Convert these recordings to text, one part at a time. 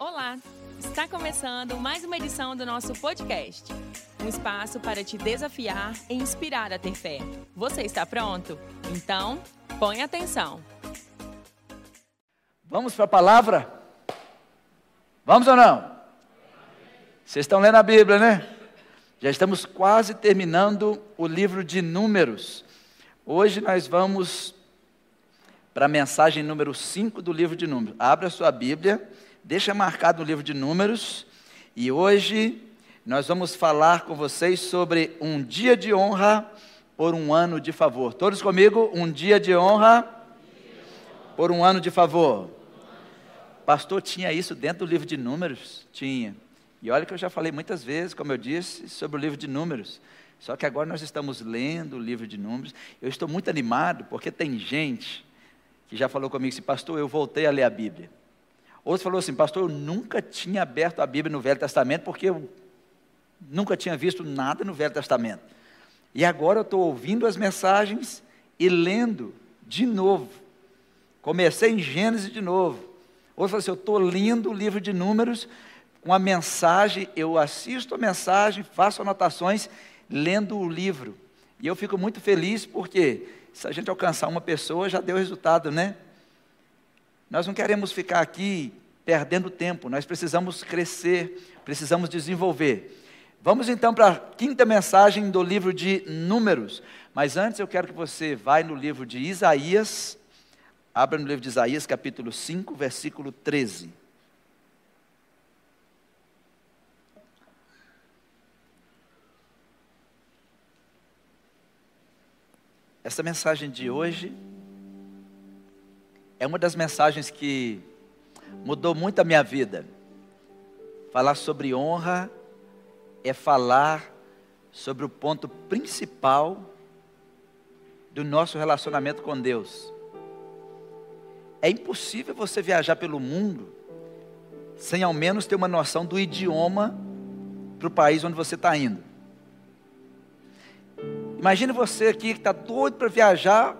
Olá! Está começando mais uma edição do nosso podcast. Um espaço para te desafiar e inspirar a ter fé. Você está pronto? Então, põe atenção. Vamos para a palavra? Vamos ou não? Vocês estão lendo a Bíblia, né? Já estamos quase terminando o livro de Números. Hoje nós vamos para a mensagem número 5 do livro de Números. Abra a sua Bíblia, deixa marcado no livro de Números, e hoje nós vamos falar com vocês sobre um dia de honra por um ano de favor. Todos comigo? Um dia de honra por um ano de favor. Pastor, tinha isso dentro do livro de Números? Tinha. E olha que eu já falei muitas vezes, como eu disse, sobre o livro de Números. Só que agora nós estamos lendo o livro de Números. Eu estou muito animado porque tem gente que já falou comigo assim, pastor, eu voltei a ler a Bíblia. Outro falou assim, pastor, eu nunca tinha aberto a Bíblia no Velho Testamento porque eu nunca tinha visto nada no Velho Testamento. E agora eu estou ouvindo as mensagens e lendo de novo. Comecei em Gênesis de novo. Outro falou assim, eu estou lendo o livro de Números com a mensagem, eu assisto a mensagem, faço anotações, lendo o livro. E eu fico muito feliz porque se a gente alcançar uma pessoa, já deu resultado, né? Nós não queremos ficar aqui perdendo tempo, nós precisamos crescer, precisamos desenvolver. Vamos então para a quinta mensagem do livro de Números. Mas antes eu quero que você vá no livro de Isaías, abra no livro de Isaías, capítulo 5, versículo 13. Essa mensagem de hoje é uma das mensagens que mudou muito a minha vida. Falar sobre honra é falar sobre o ponto principal do nosso relacionamento com Deus. É impossível você viajar pelo mundo sem ao menos ter uma noção do idioma para o país onde você está indo. Imagine você aqui que está doido para viajar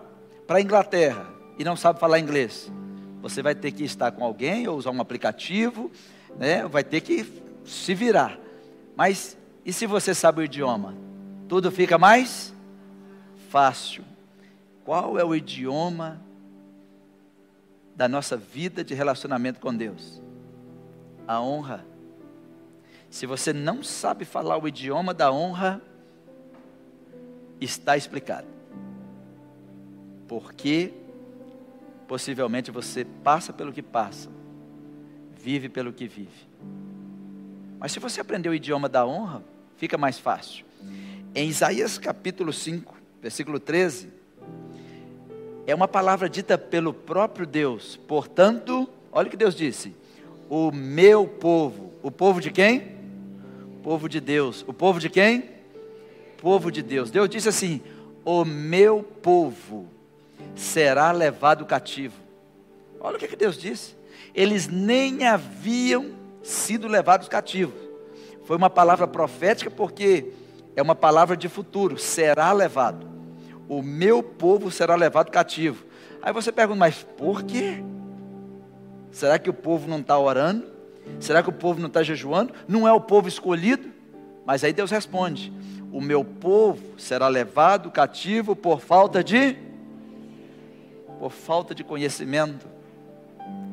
para a Inglaterra e não sabe falar inglês. Você vai ter que estar com alguém ou usar um aplicativo, né? vai ter que se virar. Mas e se você sabe o idioma? Tudo fica mais fácil. Qual é o idioma da nossa vida de relacionamento com Deus? A honra. Se você não sabe falar o idioma da honra, está explicado. Porque possivelmente você passa pelo que passa, vive pelo que vive. Mas se você aprender o idioma da honra, fica mais fácil. Em Isaías capítulo 5, versículo 13, é uma palavra dita pelo próprio Deus. Portanto, olha o que Deus disse: O meu povo. O povo de quem? Povo de Deus. O povo de quem? povo de Deus. Deus disse assim: O meu povo será levado cativo. Olha o que, que Deus disse. Eles nem haviam sido levados cativos. Foi uma palavra profética porque é uma palavra de futuro. Será levado. O meu povo será levado cativo. Aí você pergunta, mas por quê? Será que o povo não está orando? Será que o povo não está jejuando? Não é o povo escolhido? Mas aí Deus responde: o meu povo será levado cativo por falta de por falta de conhecimento.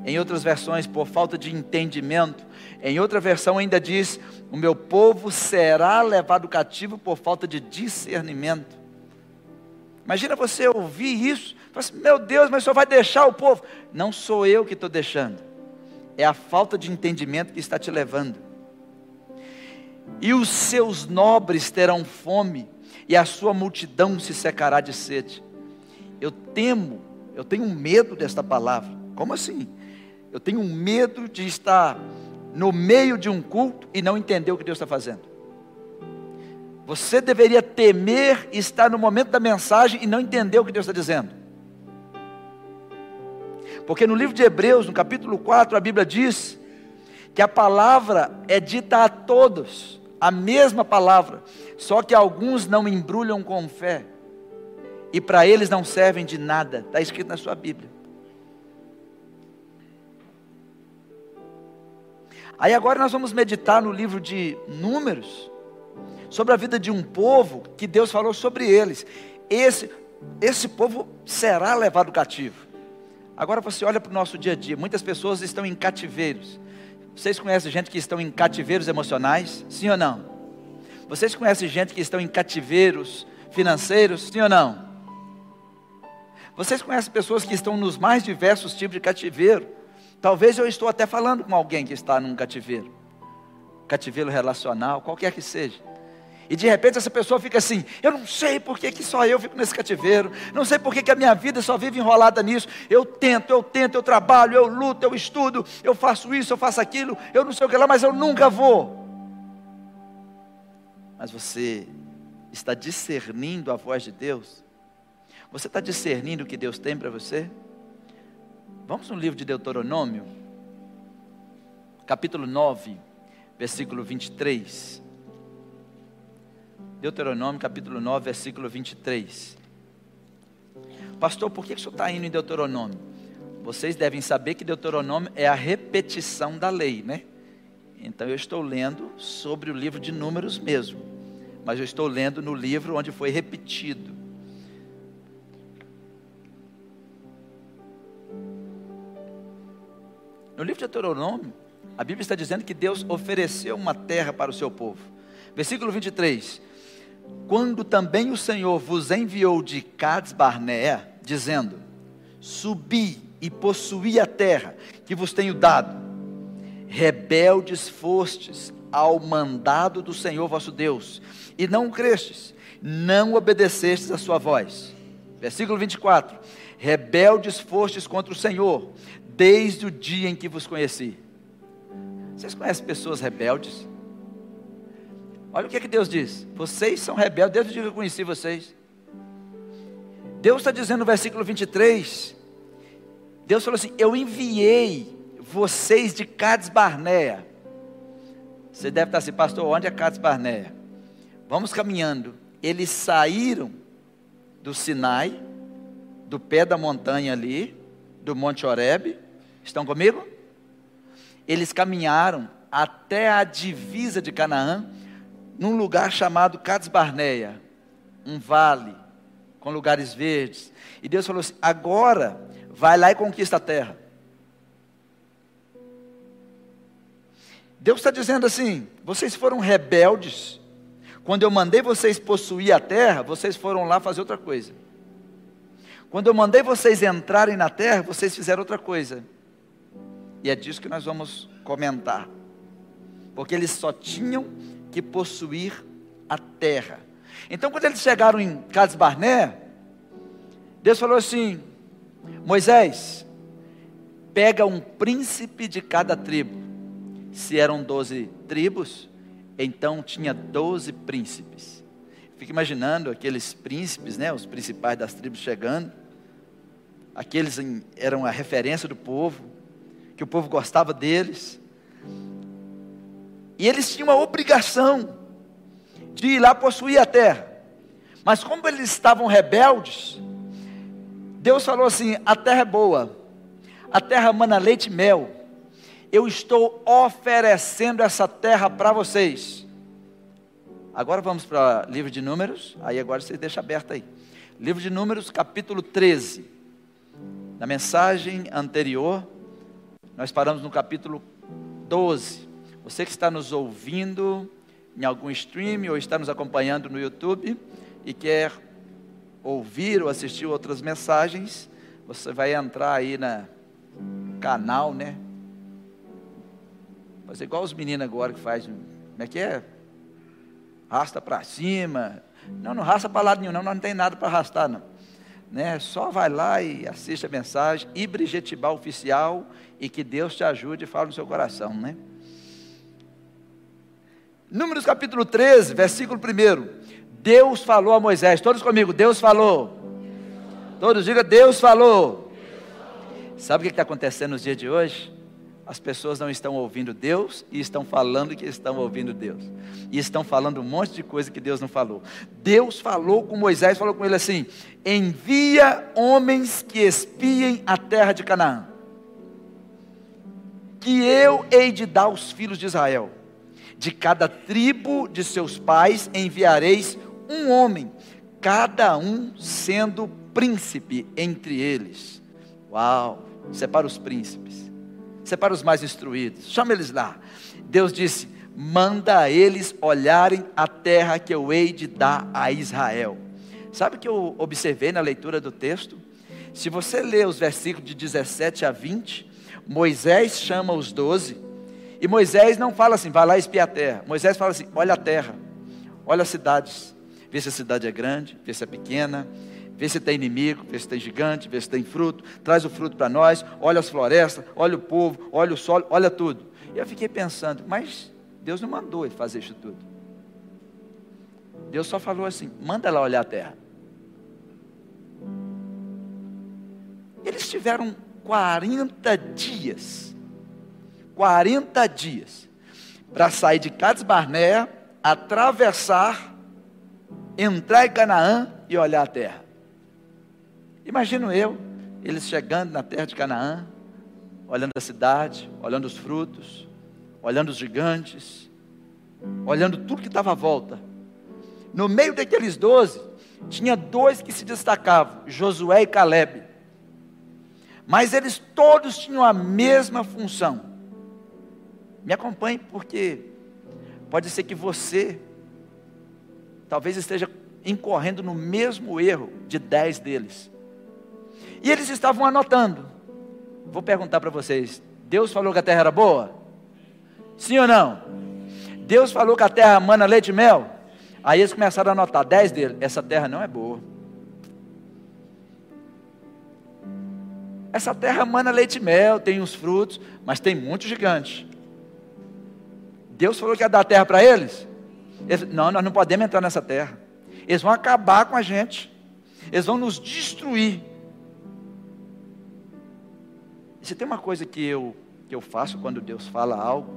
Em outras versões, por falta de entendimento. Em outra versão ainda diz: o meu povo será levado cativo por falta de discernimento. Imagina você ouvir isso, assim, meu Deus, mas só vai deixar o povo? Não sou eu que estou deixando, é a falta de entendimento que está te levando e os seus nobres terão fome, e a sua multidão se secará de sede. Eu temo, eu tenho medo desta palavra. Como assim? Eu tenho medo de estar no meio de um culto e não entender o que Deus está fazendo. Você deveria temer estar no momento da mensagem e não entender o que Deus está dizendo. Porque no livro de Hebreus, no capítulo 4, a Bíblia diz que a palavra é dita a todos a mesma palavra, só que alguns não embrulham com fé, e para eles não servem de nada, está escrito na sua Bíblia. Aí agora nós vamos meditar no livro de Números, sobre a vida de um povo que Deus falou sobre eles. Esse, esse povo será levado cativo. Agora você olha para o nosso dia a dia, muitas pessoas estão em cativeiros. Vocês conhecem gente que estão em cativeiros emocionais? Sim ou não? Vocês conhecem gente que estão em cativeiros financeiros? Sim ou não? Vocês conhecem pessoas que estão nos mais diversos tipos de cativeiro? Talvez eu estou até falando com alguém que está num cativeiro. Cativeiro relacional, qualquer que seja. E de repente essa pessoa fica assim: eu não sei por que, que só eu fico nesse cativeiro, não sei por que, que a minha vida só vive enrolada nisso. Eu tento, eu tento, eu trabalho, eu luto, eu estudo, eu faço isso, eu faço aquilo, eu não sei o que lá, mas eu nunca vou. Mas você está discernindo a voz de Deus? Você está discernindo o que Deus tem para você? Vamos no livro de Deuteronômio, capítulo 9, versículo 23. Deuteronômio, capítulo 9, versículo 23. Pastor, por que o senhor está indo em Deuteronômio? Vocês devem saber que Deuteronômio é a repetição da lei, né? Então eu estou lendo sobre o livro de Números mesmo, mas eu estou lendo no livro onde foi repetido. No livro de Deuteronômio, a Bíblia está dizendo que Deus ofereceu uma terra para o seu povo. Versículo 23. Quando também o Senhor vos enviou de Cades Barnea, dizendo: Subi e possuí a terra que vos tenho dado. Rebeldes fostes ao mandado do Senhor vosso Deus, e não crestes, não obedecestes a sua voz. Versículo 24: Rebeldes fostes contra o Senhor, desde o dia em que vos conheci. Vocês conhecem pessoas rebeldes? Olha o que, é que Deus diz: vocês são rebeldes desde o dia que eu conheci vocês. Deus está dizendo no versículo 23, Deus falou assim: Eu enviei vocês de Cades Barnea. Você deve estar assim, pastor, onde é Cades Barnea? Vamos caminhando. Eles saíram do Sinai, do pé da montanha ali, do Monte Horebe, Estão comigo? Eles caminharam até a divisa de Canaã, num lugar chamado Cades Barneia, um vale com lugares verdes. E Deus falou assim: agora vai lá e conquista a terra. Deus está dizendo assim: vocês foram rebeldes. Quando eu mandei vocês possuir a terra, vocês foram lá fazer outra coisa. Quando eu mandei vocês entrarem na terra, vocês fizeram outra coisa. E é disso que nós vamos comentar. Porque eles só tinham que possuir a terra. Então, quando eles chegaram em Cades Barné, Deus falou assim: Moisés, pega um príncipe de cada tribo. Se eram doze tribos, então tinha doze príncipes. Fica imaginando aqueles príncipes, né, os principais das tribos chegando. Aqueles eram a referência do povo que o povo gostava deles. E eles tinham a obrigação de ir lá possuir a terra. Mas como eles estavam rebeldes, Deus falou assim: a terra é boa, a terra mana leite e mel. Eu estou oferecendo essa terra para vocês. Agora vamos para livro de Números, aí agora você deixa aberto aí. Livro de Números, capítulo 13. Na mensagem anterior, nós paramos no capítulo 12. Você que está nos ouvindo em algum stream ou está nos acompanhando no YouTube e quer ouvir ou assistir outras mensagens, você vai entrar aí na canal, né? Fazer igual os meninos agora que faz, como é que é? Rasta para cima. Não, não rasta para lado nenhum, não, não tem nada para arrastar, não né? Só vai lá e assiste a mensagem, Ibrijetibá oficial, e que Deus te ajude e fale no seu coração, né? Números capítulo 13, versículo 1. Deus falou a Moisés, todos comigo, Deus falou. Todos digam, Deus falou. Sabe o que está acontecendo nos dias de hoje? As pessoas não estão ouvindo Deus e estão falando que estão ouvindo Deus. E estão falando um monte de coisa que Deus não falou. Deus falou com Moisés, falou com ele assim: envia homens que espiem a terra de Canaã. que eu hei de dar aos filhos de Israel. De cada tribo de seus pais enviareis um homem, cada um sendo príncipe entre eles. Uau! Separa os príncipes, separa os mais instruídos, chama eles lá. Deus disse: manda eles olharem a terra que eu hei de dar a Israel. Sabe o que eu observei na leitura do texto? Se você ler os versículos de 17 a 20, Moisés chama os doze, e Moisés não fala assim, vai lá espiar a terra. Moisés fala assim: olha a terra, olha as cidades, vê se a cidade é grande, vê se é pequena, vê se tem inimigo, vê se tem gigante, vê se tem fruto, traz o fruto para nós, olha as florestas, olha o povo, olha o solo, olha tudo. E eu fiquei pensando, mas Deus não mandou ele fazer isso tudo. Deus só falou assim: manda lá olhar a terra. Eles tiveram 40 dias, 40 dias, para sair de Cades Barnea, atravessar, entrar em Canaã e olhar a terra. Imagino eu, eles chegando na terra de Canaã, olhando a cidade, olhando os frutos, olhando os gigantes, olhando tudo que estava à volta. No meio daqueles doze, tinha dois que se destacavam, Josué e Caleb. Mas eles todos tinham a mesma função. Me acompanhe, porque pode ser que você talvez esteja incorrendo no mesmo erro de dez deles. E eles estavam anotando. Vou perguntar para vocês: Deus falou que a terra era boa? Sim ou não? Deus falou que a terra mana leite e mel? Aí eles começaram a anotar: dez deles, essa terra não é boa. Essa terra mana leite e mel, tem os frutos, mas tem muitos gigantes. Deus falou que ia dar terra para eles? eles? Não, nós não podemos entrar nessa terra. Eles vão acabar com a gente. Eles vão nos destruir. Se tem uma coisa que eu, que eu faço quando Deus fala algo,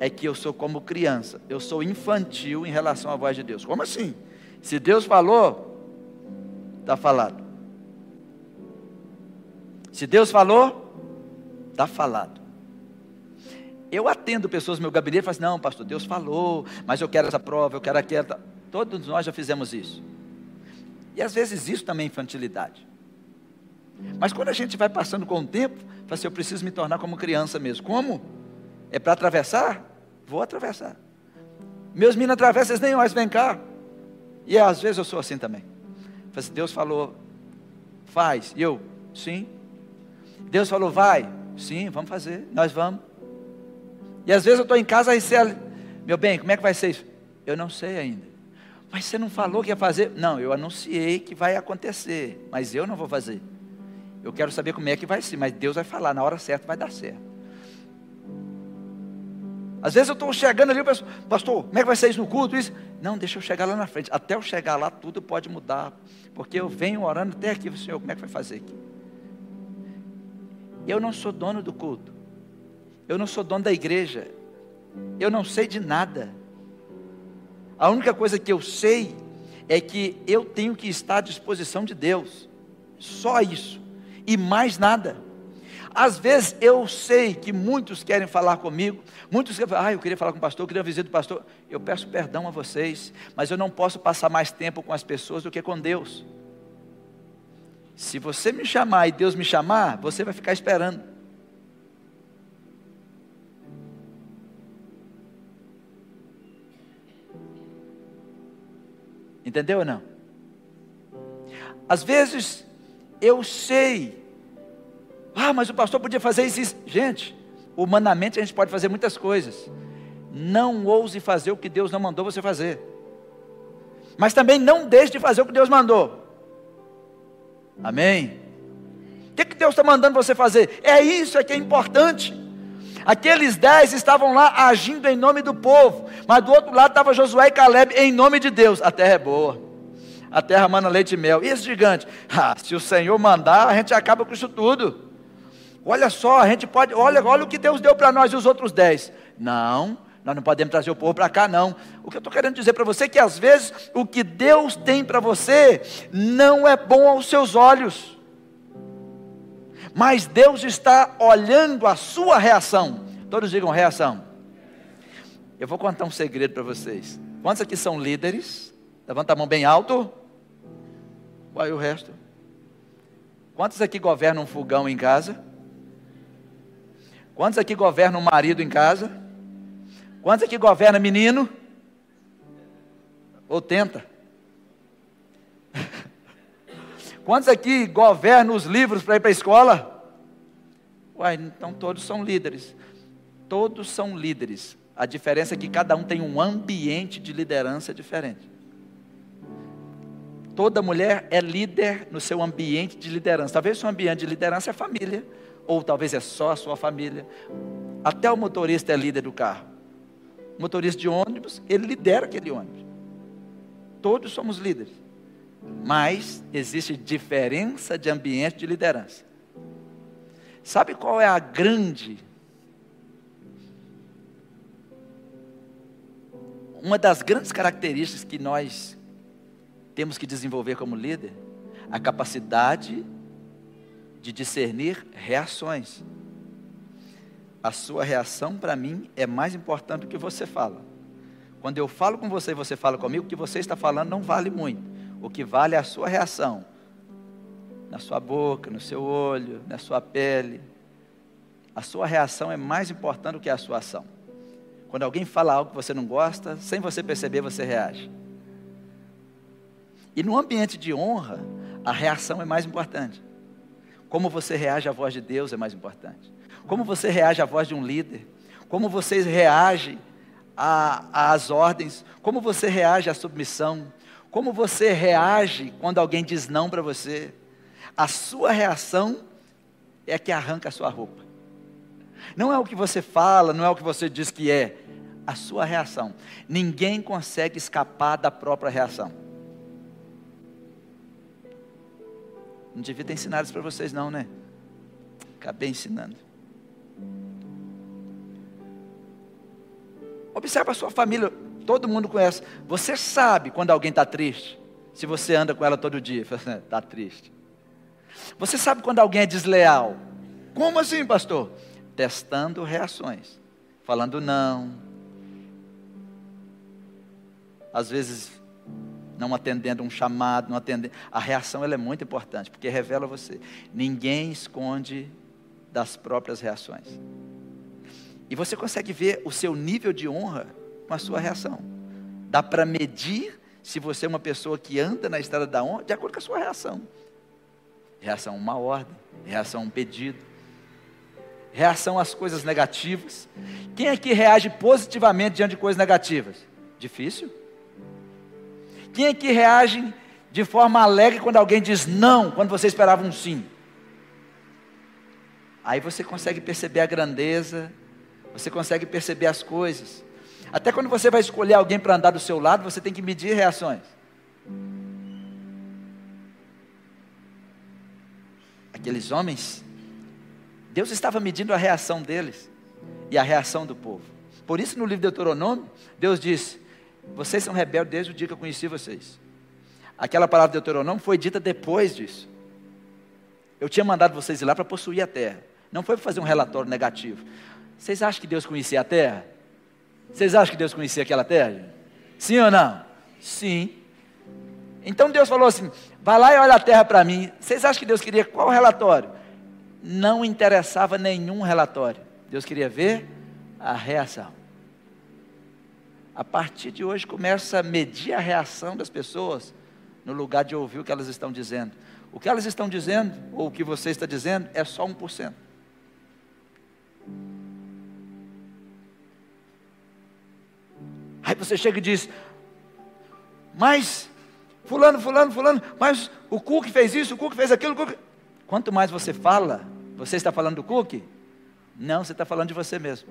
é que eu sou como criança. Eu sou infantil em relação à voz de Deus. Como assim? Se Deus falou, está falado. Se Deus falou, está falado. Eu atendo pessoas no meu gabinete e falo assim, não, pastor, Deus falou, mas eu quero essa prova, eu quero aquela. Todos nós já fizemos isso. E às vezes isso também é infantilidade. Mas quando a gente vai passando com o tempo, fala assim, eu preciso me tornar como criança mesmo. Como? É para atravessar? Vou atravessar. Meus meninos atravessam, eles nem mais vem cá. E às vezes eu sou assim também. Fala assim, Deus falou, faz. E eu, sim, Deus falou, vai. Sim, vamos fazer, nós vamos. E às vezes eu estou em casa e você, meu bem, como é que vai ser isso? Eu não sei ainda. Mas você não falou que ia fazer? Não, eu anunciei que vai acontecer, mas eu não vou fazer. Eu quero saber como é que vai ser, mas Deus vai falar, na hora certa vai dar certo. Às vezes eu estou chegando ali, eu penso, pastor, como é que vai ser isso no culto? Isso? Não, deixa eu chegar lá na frente. Até eu chegar lá, tudo pode mudar. Porque eu venho orando até aqui, Senhor, como é que vai fazer aqui? Eu não sou dono do culto. Eu não sou dono da igreja. Eu não sei de nada. A única coisa que eu sei é que eu tenho que estar à disposição de Deus. Só isso. E mais nada. Às vezes eu sei que muitos querem falar comigo, muitos querem falar, ah, eu queria falar com o pastor, eu queria visita do pastor. Eu peço perdão a vocês, mas eu não posso passar mais tempo com as pessoas do que com Deus. Se você me chamar e Deus me chamar, você vai ficar esperando. Entendeu ou não? Às vezes eu sei, ah, mas o pastor podia fazer isso. Gente, humanamente a gente pode fazer muitas coisas. Não ouse fazer o que Deus não mandou você fazer. Mas também não deixe de fazer o que Deus mandou. Amém? O que, que Deus está mandando você fazer? É isso é que é importante. Aqueles dez estavam lá agindo em nome do povo, mas do outro lado estava Josué e Caleb em nome de Deus. A terra é boa, a terra manda leite e mel. E esse gigante? Ah, se o Senhor mandar, a gente acaba com isso tudo. Olha só, a gente pode, olha, olha o que Deus deu para nós e os outros dez. Não, nós não podemos trazer o povo para cá, não. O que eu estou querendo dizer para você é que às vezes o que Deus tem para você não é bom aos seus olhos. mas Deus está olhando a sua reação. Todos digam reação. Eu vou contar um segredo para vocês. Quantos aqui são líderes? Levanta a mão bem alto. Vai o resto. Quantos aqui governam um fogão em casa? Quantos aqui governam um marido em casa? Quantos aqui governam menino? Ou tenta? Quantos aqui governam os livros para ir para a escola? Uai, então todos são líderes. Todos são líderes. A diferença é que cada um tem um ambiente de liderança diferente. Toda mulher é líder no seu ambiente de liderança. Talvez o seu ambiente de liderança é família, ou talvez é só a sua família. Até o motorista é líder do carro. O motorista de ônibus, ele lidera aquele ônibus. Todos somos líderes. Mas existe diferença de ambiente de liderança. Sabe qual é a grande uma das grandes características que nós temos que desenvolver como líder, a capacidade de discernir reações. A sua reação para mim é mais importante do que você fala. Quando eu falo com você e você fala comigo, o que você está falando não vale muito. O que vale é a sua reação. Na sua boca, no seu olho, na sua pele. A sua reação é mais importante do que a sua ação. Quando alguém fala algo que você não gosta, sem você perceber, você reage. E no ambiente de honra, a reação é mais importante. Como você reage à voz de Deus é mais importante. Como você reage à voz de um líder. Como você reage às ordens. Como você reage à submissão. Como você reage quando alguém diz não para você? A sua reação é que arranca a sua roupa. Não é o que você fala, não é o que você diz que é, a sua reação. Ninguém consegue escapar da própria reação. Não devia ter ensinado isso para vocês, não, né? Acabei ensinando. Observe a sua família todo mundo conhece. Você sabe quando alguém está triste, se você anda com ela todo dia, está triste. Você sabe quando alguém é desleal. Como assim, pastor? Testando reações, falando não, às vezes não atendendo um chamado, não atendendo. A reação ela é muito importante, porque revela você. Ninguém esconde das próprias reações. E você consegue ver o seu nível de honra com a sua reação. Dá para medir se você é uma pessoa que anda na estrada da honra de acordo com a sua reação. Reação a uma ordem, reação a um pedido, reação às coisas negativas. Quem aqui reage positivamente diante de coisas negativas? Difícil. Quem aqui reage de forma alegre quando alguém diz não, quando você esperava um sim? Aí você consegue perceber a grandeza, você consegue perceber as coisas. Até quando você vai escolher alguém para andar do seu lado, você tem que medir reações. Aqueles homens, Deus estava medindo a reação deles e a reação do povo. Por isso, no livro de Deuteronômio, Deus disse: Vocês são rebeldes desde o dia que eu conheci vocês. Aquela palavra de Deuteronômio foi dita depois disso. Eu tinha mandado vocês ir lá para possuir a terra. Não foi para fazer um relatório negativo. Vocês acham que Deus conhecia a terra? Vocês acham que Deus conhecia aquela terra? Sim ou não? Sim. Então Deus falou assim: vai lá e olha a terra para mim. Vocês acham que Deus queria qual relatório? Não interessava nenhum relatório. Deus queria ver a reação. A partir de hoje começa a medir a reação das pessoas no lugar de ouvir o que elas estão dizendo. O que elas estão dizendo, ou o que você está dizendo, é só 1%. Aí você chega e diz: Mas, Fulano, Fulano, Fulano, mas o Cook fez isso, o Cook fez aquilo. Cook... Quanto mais você fala, você está falando do Cook? Não, você está falando de você mesmo.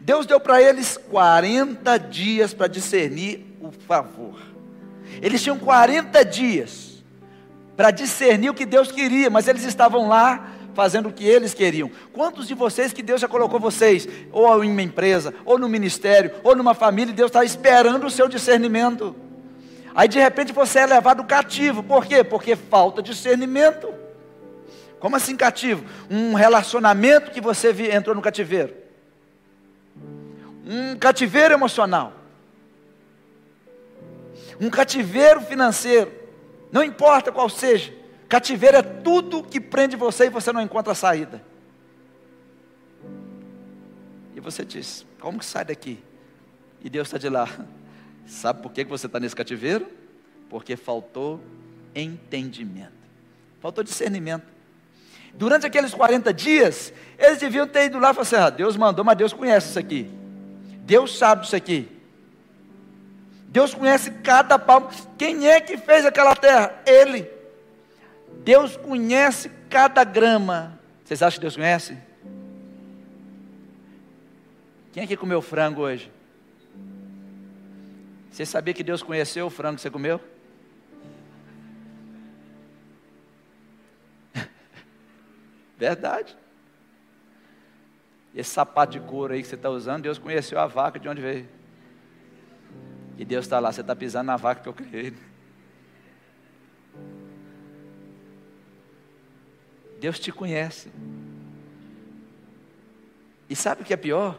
Deus deu para eles 40 dias para discernir o favor. Eles tinham 40 dias para discernir o que Deus queria, mas eles estavam lá fazendo o que eles queriam. Quantos de vocês que Deus já colocou vocês, ou em uma empresa, ou no ministério, ou numa família, e Deus está esperando o seu discernimento? Aí de repente você é levado cativo. Por quê? Porque falta discernimento. Como assim cativo? Um relacionamento que você entrou no cativeiro. Um cativeiro emocional. Um cativeiro financeiro. Não importa qual seja. Cativeiro é tudo que prende você e você não encontra saída. E você diz: Como que sai daqui? E Deus está de lá. Sabe por que você está nesse cativeiro? Porque faltou entendimento, faltou discernimento. Durante aqueles 40 dias, eles deviam ter ido lá e falar assim: ah, Deus mandou, mas Deus conhece isso aqui. Deus sabe disso aqui. Deus conhece cada palmo. Quem é que fez aquela terra? Ele. Deus conhece cada grama. Vocês acham que Deus conhece? Quem é que comeu frango hoje? Você sabia que Deus conheceu o frango que você comeu? Verdade. Esse sapato de couro aí que você está usando, Deus conheceu a vaca de onde veio. E Deus está lá, você está pisando na vaca que eu criei. Deus te conhece. E sabe o que é pior?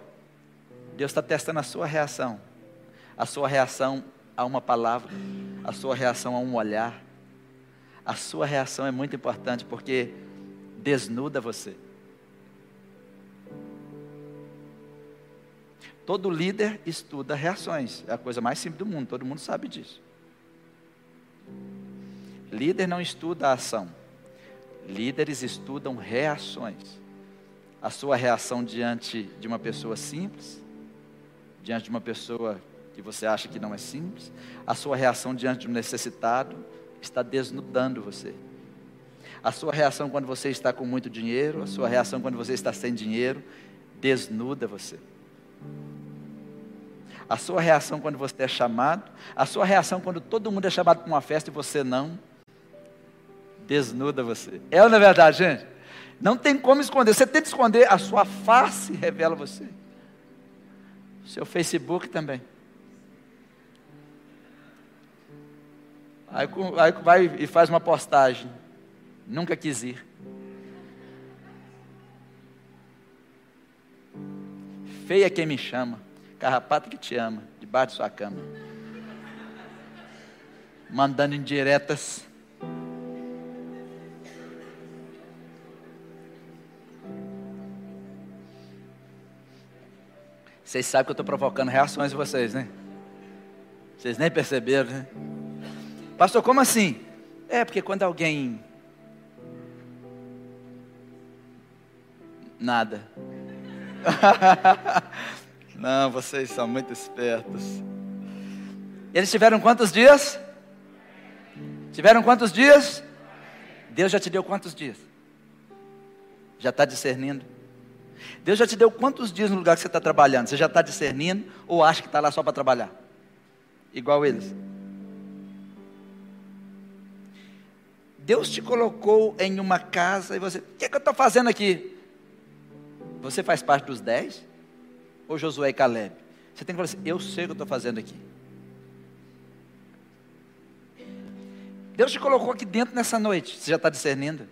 Deus está testando a sua reação a sua reação a uma palavra, a sua reação a um olhar. A sua reação é muito importante porque desnuda você. Todo líder estuda reações, é a coisa mais simples do mundo, todo mundo sabe disso. Líder não estuda a ação, líderes estudam reações. A sua reação diante de uma pessoa simples, diante de uma pessoa que você acha que não é simples, a sua reação diante de um necessitado está desnudando você. A sua reação quando você está com muito dinheiro, a sua reação quando você está sem dinheiro, desnuda você. A sua reação quando você é chamado, a sua reação quando todo mundo é chamado para uma festa e você não, desnuda você. É ou não é verdade, gente? Não tem como esconder. Você tenta esconder, a sua face revela você. O seu Facebook também. Aí, aí vai e faz uma postagem. Nunca quis ir. Feia quem me chama, carrapato que te ama, debaixo de sua cama. Mandando indiretas. Vocês sabem que eu estou provocando reações em vocês, né? Vocês nem perceberam, né? Pastor, como assim? É, porque quando alguém. Nada. Não, vocês são muito espertos. Eles tiveram quantos dias? Tiveram quantos dias? Deus já te deu quantos dias? Já está discernindo? Deus já te deu quantos dias no lugar que você está trabalhando? Você já está discernindo ou acha que está lá só para trabalhar? Igual eles. Deus te colocou em uma casa e você, o que, é que eu estou fazendo aqui? Você faz parte dos dez? Ou Josué e Caleb? Você tem que falar assim: eu sei o que eu estou fazendo aqui. Deus te colocou aqui dentro nessa noite, você já está discernindo?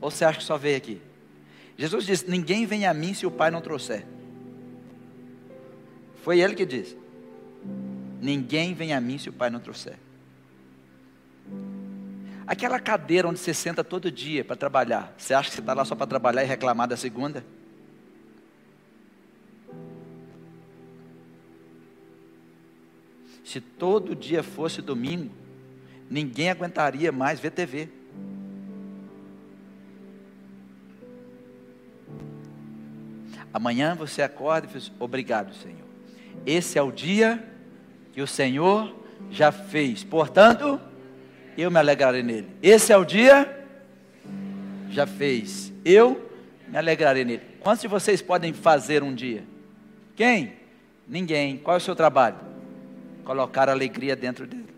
Ou você acha que só veio aqui? Jesus disse: Ninguém vem a mim se o Pai não trouxer. Foi ele que disse: Ninguém vem a mim se o Pai não trouxer. Aquela cadeira onde você senta todo dia para trabalhar, você acha que você está lá só para trabalhar e reclamar da segunda? Se todo dia fosse domingo, ninguém aguentaria mais ver TV. Amanhã você acorda e diz: Obrigado, Senhor. Esse é o dia que o Senhor já fez. Portanto, eu me alegrarei nele. Esse é o dia, já fez, eu me alegrarei nele. Quantos de vocês podem fazer um dia? Quem? Ninguém. Qual é o seu trabalho? Colocar alegria dentro dele.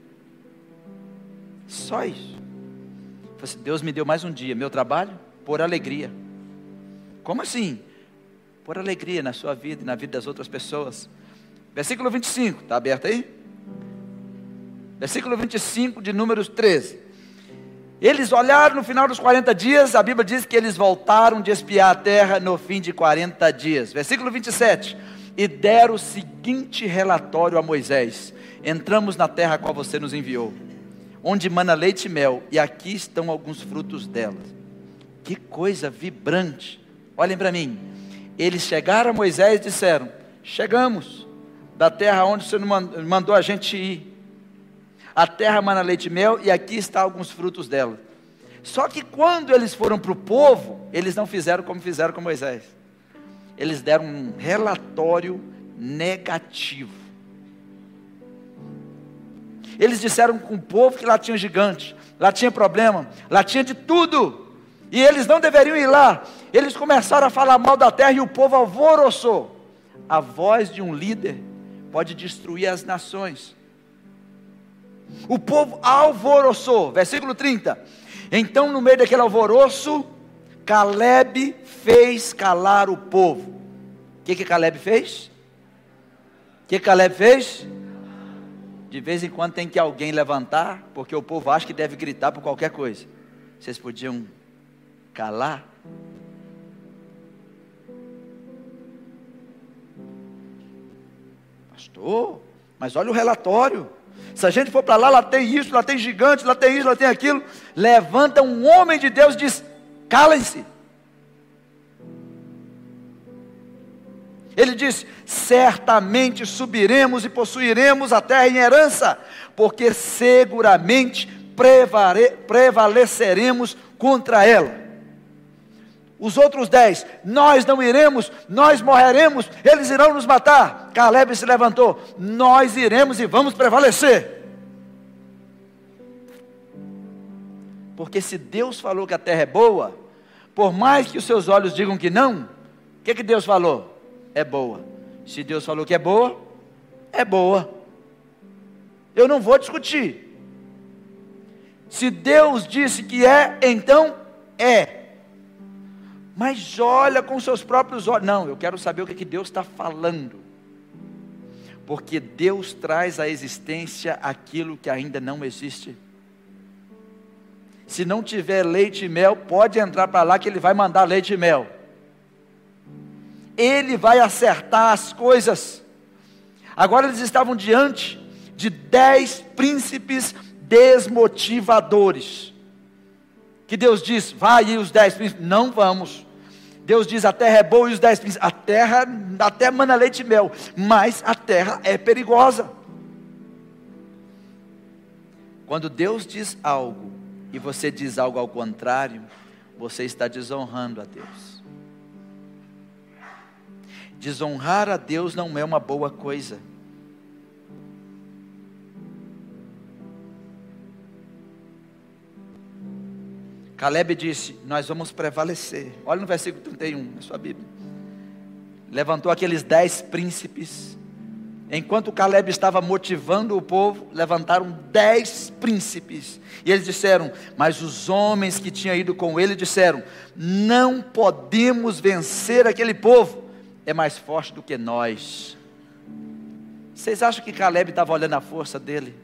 Só isso. Assim, Deus me deu mais um dia. Meu trabalho? Por alegria. Como assim? Por alegria na sua vida e na vida das outras pessoas. Versículo 25, está aberto aí? Versículo 25 de Números 13. Eles olharam no final dos 40 dias, a Bíblia diz que eles voltaram de espiar a terra no fim de 40 dias. Versículo 27. E deram o seguinte relatório a Moisés: Entramos na terra a qual você nos enviou, onde mana leite e mel, e aqui estão alguns frutos dela. Que coisa vibrante! Olhem para mim. Eles chegaram a Moisés e disseram: Chegamos da terra onde você mandou a gente ir. A terra mana leite e mel, e aqui estão alguns frutos dela. Só que quando eles foram para o povo, eles não fizeram como fizeram com Moisés. Eles deram um relatório negativo. Eles disseram com o povo que lá tinha gigante, lá tinha problema, lá tinha de tudo. E eles não deveriam ir lá. Eles começaram a falar mal da terra e o povo alvoroçou. A voz de um líder pode destruir as nações. O povo alvoroçou, versículo 30. Então, no meio daquele alvoroço, Caleb fez calar o povo. O que, que Caleb fez? O que Caleb fez? De vez em quando tem que alguém levantar, porque o povo acha que deve gritar por qualquer coisa. Vocês podiam calar? Pastor, mas olha o relatório. Se a gente for para lá, lá tem isso, lá tem gigante, lá tem isso, lá tem aquilo. Levanta um homem de Deus e diz: calem-se. Ele diz: certamente subiremos e possuiremos a terra em herança, porque seguramente prevaleceremos contra ela. Os outros dez, nós não iremos, nós morreremos, eles irão nos matar. Caleb se levantou, nós iremos e vamos prevalecer. Porque se Deus falou que a terra é boa, por mais que os seus olhos digam que não, o que, que Deus falou? É boa. Se Deus falou que é boa, é boa. Eu não vou discutir. Se Deus disse que é, então é mas olha com seus próprios olhos. Não, eu quero saber o que, que Deus está falando. Porque Deus traz à existência aquilo que ainda não existe. Se não tiver leite e mel, pode entrar para lá que Ele vai mandar leite e mel. Ele vai acertar as coisas. Agora eles estavam diante de dez príncipes desmotivadores. Que Deus diz: vai aí os dez príncipes. Não vamos. Deus diz: a terra é boa e os dez príncipes. A terra até mana leite e mel, mas a terra é perigosa. Quando Deus diz algo e você diz algo ao contrário, você está desonrando a Deus. Desonrar a Deus não é uma boa coisa. Caleb disse: Nós vamos prevalecer. Olha no versículo 31 na sua Bíblia. Levantou aqueles dez príncipes. Enquanto Caleb estava motivando o povo, levantaram dez príncipes. E eles disseram: Mas os homens que tinham ido com ele disseram: Não podemos vencer aquele povo, é mais forte do que nós. Vocês acham que Caleb estava olhando a força dele?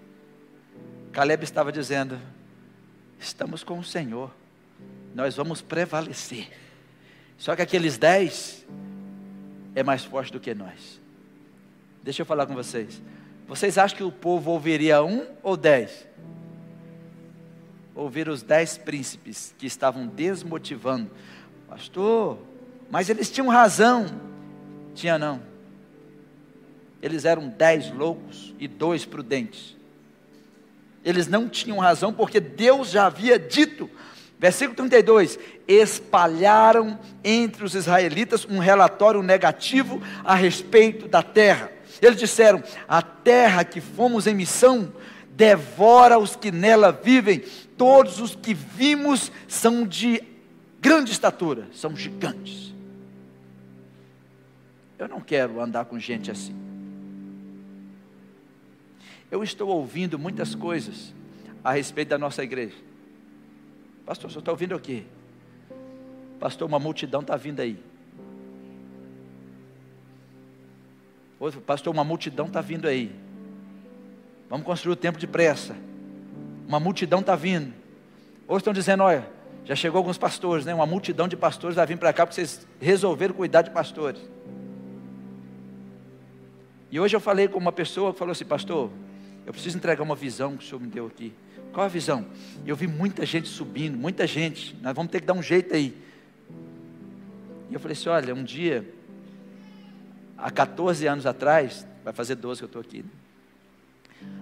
Caleb estava dizendo: Estamos com o Senhor nós vamos prevalecer. Só que aqueles dez é mais forte do que nós. Deixa eu falar com vocês. Vocês acham que o povo ouviria um ou dez? Ouvir os dez príncipes que estavam desmotivando. Pastor, mas eles tinham razão. Tinha não. Eles eram dez loucos e dois prudentes. Eles não tinham razão porque Deus já havia dito Versículo 32: espalharam entre os israelitas um relatório negativo a respeito da terra. Eles disseram: a terra que fomos em missão devora os que nela vivem, todos os que vimos são de grande estatura, são gigantes. Eu não quero andar com gente assim. Eu estou ouvindo muitas coisas a respeito da nossa igreja. Pastor, você está ouvindo o quê? Pastor, uma multidão está vindo aí. Outro, pastor, uma multidão está vindo aí. Vamos construir o templo depressa. Uma multidão está vindo. Hoje estão dizendo, olha, já chegou alguns pastores, né? Uma multidão de pastores vai vir para cá porque vocês resolveram cuidar de pastores. E hoje eu falei com uma pessoa que falou assim, pastor, eu preciso entregar uma visão que o senhor me deu aqui. Qual a visão? Eu vi muita gente subindo, muita gente. Nós vamos ter que dar um jeito aí. E eu falei assim: olha, um dia, há 14 anos atrás, vai fazer 12 que eu estou aqui. Né?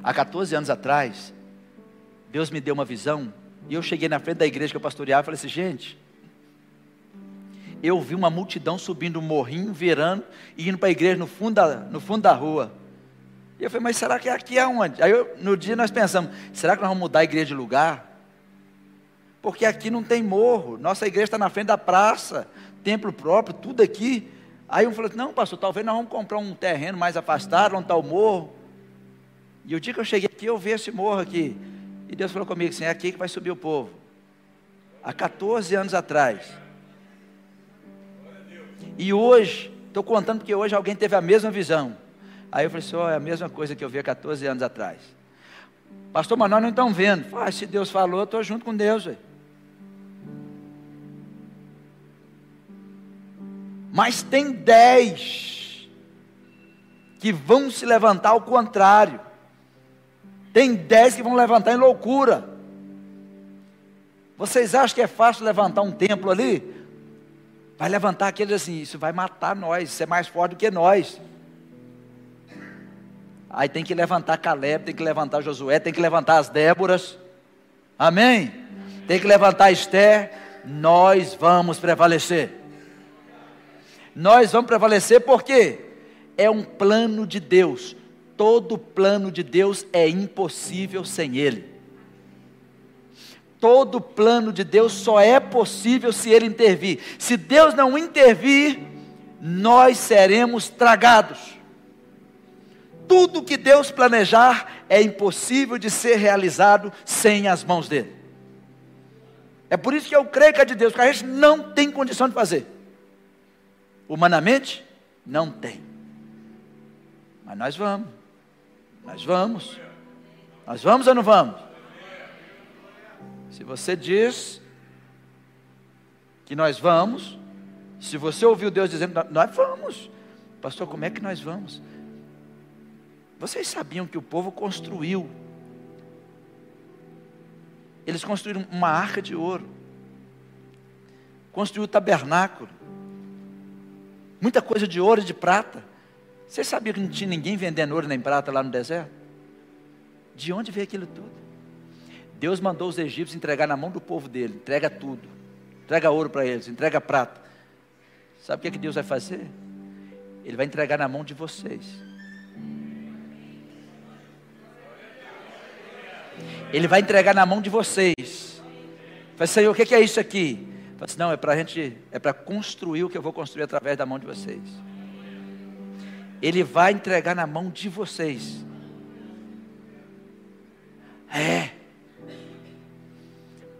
Há 14 anos atrás, Deus me deu uma visão. E eu cheguei na frente da igreja que eu pastoreava e falei assim: gente, eu vi uma multidão subindo um morrinho, virando e indo para a igreja no fundo da, no fundo da rua. E eu falei, mas será que é aqui é onde? Aí eu, no dia nós pensamos, será que nós vamos mudar a igreja de lugar? Porque aqui não tem morro, nossa igreja está na frente da praça, templo próprio, tudo aqui. Aí um falou, não pastor, talvez nós vamos comprar um terreno mais afastado, onde está o morro. E o dia que eu cheguei aqui, eu vi esse morro aqui. E Deus falou comigo assim, é aqui que vai subir o povo. Há 14 anos atrás. E hoje, estou contando porque hoje alguém teve a mesma visão. Aí eu falei assim: oh, é a mesma coisa que eu vi há 14 anos atrás. Pastor, mas nós não estamos vendo. Ah, se Deus falou, eu estou junto com Deus. Véio. Mas tem dez que vão se levantar ao contrário. Tem dez que vão levantar em loucura. Vocês acham que é fácil levantar um templo ali? Vai levantar aqueles assim, isso vai matar nós, isso é mais forte do que nós. Aí tem que levantar Caleb, tem que levantar Josué, tem que levantar as Déboras. Amém? Tem que levantar Esther. Nós vamos prevalecer. Nós vamos prevalecer porque é um plano de Deus. Todo plano de Deus é impossível sem Ele. Todo plano de Deus só é possível se Ele intervir. Se Deus não intervir, nós seremos tragados tudo que Deus planejar é impossível de ser realizado sem as mãos dele. É por isso que eu creio que é de Deus, porque a gente não tem condição de fazer. Humanamente, não tem. Mas nós vamos. Nós vamos. Nós vamos ou não vamos? Se você diz que nós vamos, se você ouviu Deus dizendo, nós vamos. Pastor, como é que nós vamos? Vocês sabiam que o povo construiu? Eles construíram uma arca de ouro, construiu o tabernáculo, muita coisa de ouro e de prata. Vocês sabiam que não tinha ninguém vendendo ouro nem prata lá no deserto? De onde veio aquilo tudo? Deus mandou os egípcios entregar na mão do povo dele, entrega tudo, entrega ouro para eles, entrega prata. Sabe o que, é que Deus vai fazer? Ele vai entregar na mão de vocês. Ele vai entregar na mão de vocês. Vai Senhor, o que é isso aqui? Fala assim, não, é para a gente, é para construir o que eu vou construir através da mão de vocês. Ele vai entregar na mão de vocês. É.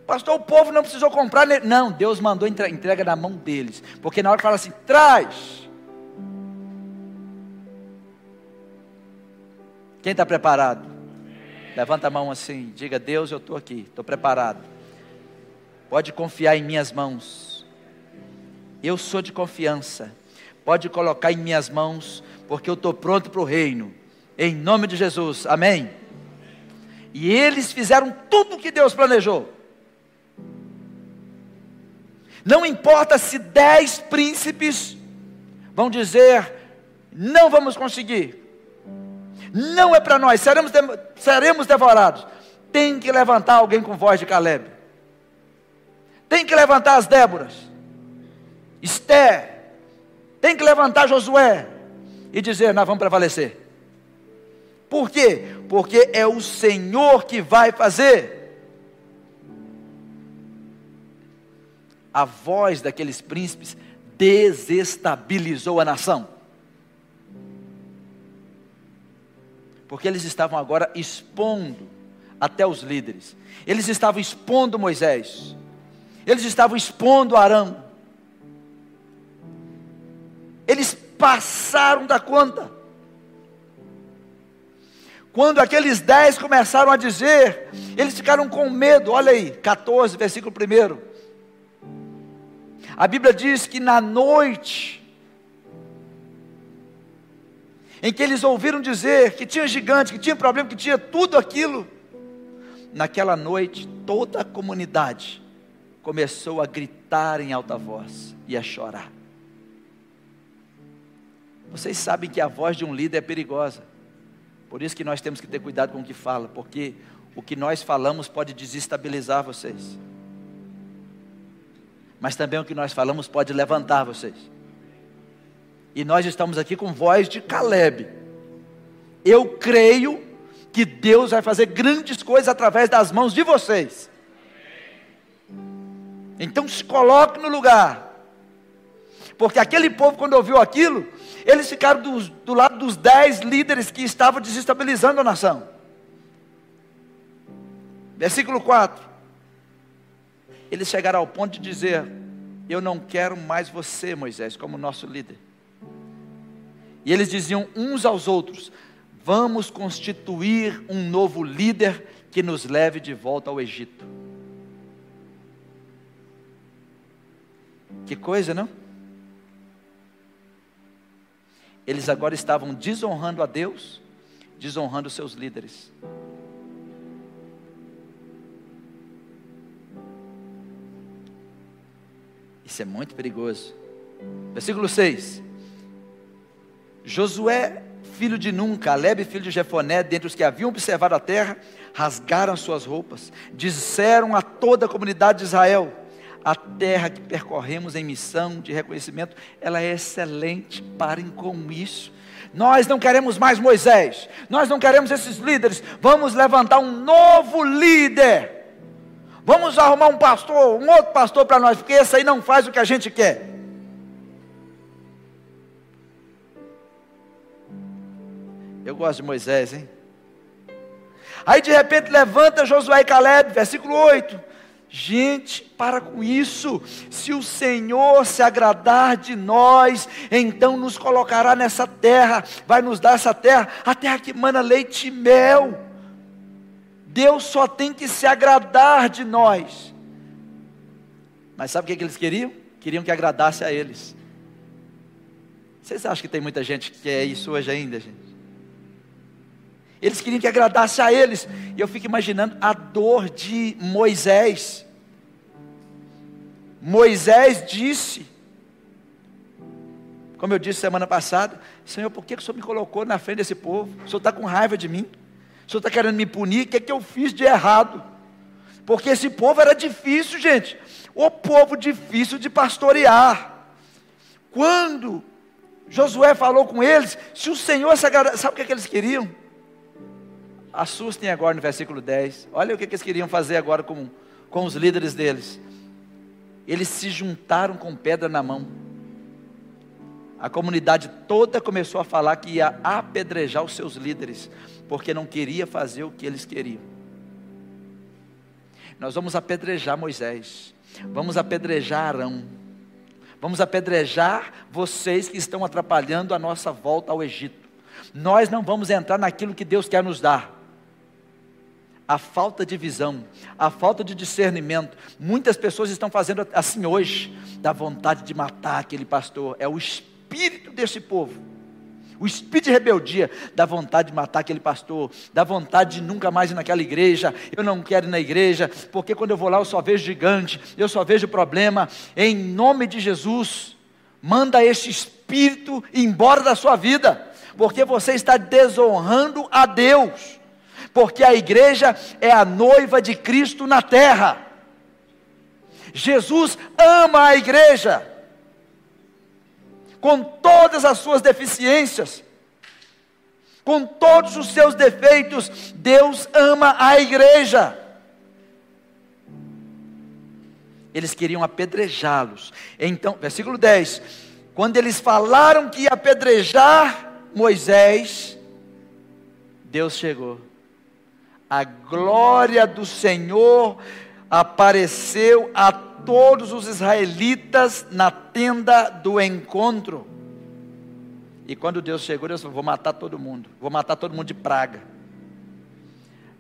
Pastor, o povo não precisou comprar. Não, Deus mandou entrega na mão deles. Porque na hora que fala assim, traz. Quem está preparado? Levanta a mão assim, diga: Deus, eu estou aqui, estou preparado. Pode confiar em minhas mãos. Eu sou de confiança. Pode colocar em minhas mãos, porque eu estou pronto para o reino. Em nome de Jesus, amém. E eles fizeram tudo o que Deus planejou. Não importa se dez príncipes vão dizer, não vamos conseguir não é para nós, seremos, seremos devorados. Tem que levantar alguém com voz de Caleb. Tem que levantar as Déboras, Esther, tem que levantar Josué e dizer: Nós vamos prevalecer. Por quê? Porque é o Senhor que vai fazer. A voz daqueles príncipes desestabilizou a nação. porque eles estavam agora expondo até os líderes, eles estavam expondo Moisés, eles estavam expondo Arão, eles passaram da conta. Quando aqueles dez começaram a dizer, eles ficaram com medo. Olha aí, 14, versículo 1. A Bíblia diz que na noite, em que eles ouviram dizer que tinha gigante, que tinha problema, que tinha tudo aquilo, naquela noite, toda a comunidade começou a gritar em alta voz e a chorar. Vocês sabem que a voz de um líder é perigosa. Por isso que nós temos que ter cuidado com o que fala, porque o que nós falamos pode desestabilizar vocês. Mas também o que nós falamos pode levantar vocês. E nós estamos aqui com voz de Caleb. Eu creio que Deus vai fazer grandes coisas através das mãos de vocês. Então se coloque no lugar. Porque aquele povo, quando ouviu aquilo, eles ficaram do, do lado dos dez líderes que estavam desestabilizando a nação. Versículo 4. Eles chegaram ao ponto de dizer: Eu não quero mais você, Moisés, como nosso líder. E eles diziam uns aos outros: Vamos constituir um novo líder que nos leve de volta ao Egito. Que coisa, não? Eles agora estavam desonrando a Deus, desonrando seus líderes. Isso é muito perigoso. Versículo 6. Josué, filho de Num, Caleb, filho de Jefoné, dentre os que haviam observado a terra, rasgaram suas roupas, disseram a toda a comunidade de Israel: a terra que percorremos em missão de reconhecimento, ela é excelente, parem com isso. Nós não queremos mais Moisés, nós não queremos esses líderes, vamos levantar um novo líder. Vamos arrumar um pastor, um outro pastor para nós, porque esse aí não faz o que a gente quer. Eu gosto de Moisés, hein? Aí de repente levanta Josué e Caleb, versículo 8 Gente, para com isso. Se o Senhor se agradar de nós, então nos colocará nessa terra, vai nos dar essa terra, a terra que mana leite e mel. Deus só tem que se agradar de nós. Mas sabe o que, eles queriam? Queriam que agradasse a eles. Vocês acham que tem muita gente que quer isso hoje ainda, gente? Eles queriam que agradasse a eles. E eu fico imaginando a dor de Moisés. Moisés disse, como eu disse semana passada, Senhor, por que, que o Senhor me colocou na frente desse povo? O Senhor está com raiva de mim? O Senhor está querendo me punir? O que, é que eu fiz de errado? Porque esse povo era difícil, gente. O povo difícil de pastorear. Quando Josué falou com eles, se o Senhor sabe o que, é que eles queriam? Assustem agora no versículo 10. Olha o que, eles queriam fazer agora com, com os líderes deles. Eles se juntaram com pedra na mão. A comunidade toda começou a falar que ia apedrejar os seus líderes, porque não queria fazer o que eles queriam. Nós vamos apedrejar Moisés, vamos apedrejar Arão, vamos apedrejar vocês que estão atrapalhando a nossa volta ao Egito. Nós não vamos entrar naquilo que Deus quer nos dar a falta de visão, a falta de discernimento. Muitas pessoas estão fazendo assim hoje, da vontade de matar aquele pastor. É o espírito desse povo. O espírito de rebeldia da vontade de matar aquele pastor, da vontade de nunca mais ir naquela igreja. Eu não quero ir na igreja, porque quando eu vou lá eu só vejo gigante, eu só vejo problema. Em nome de Jesus, manda esse espírito embora da sua vida, porque você está desonrando a Deus porque a igreja é a noiva de Cristo na terra. Jesus ama a igreja, com todas as suas deficiências, com todos os seus defeitos, Deus ama a igreja. Eles queriam apedrejá-los. Então, versículo 10: quando eles falaram que ia apedrejar Moisés, Deus chegou a glória do Senhor apareceu a todos os israelitas na tenda do encontro. E quando Deus chegou, Deus falou: Vou matar todo mundo, vou matar todo mundo de praga.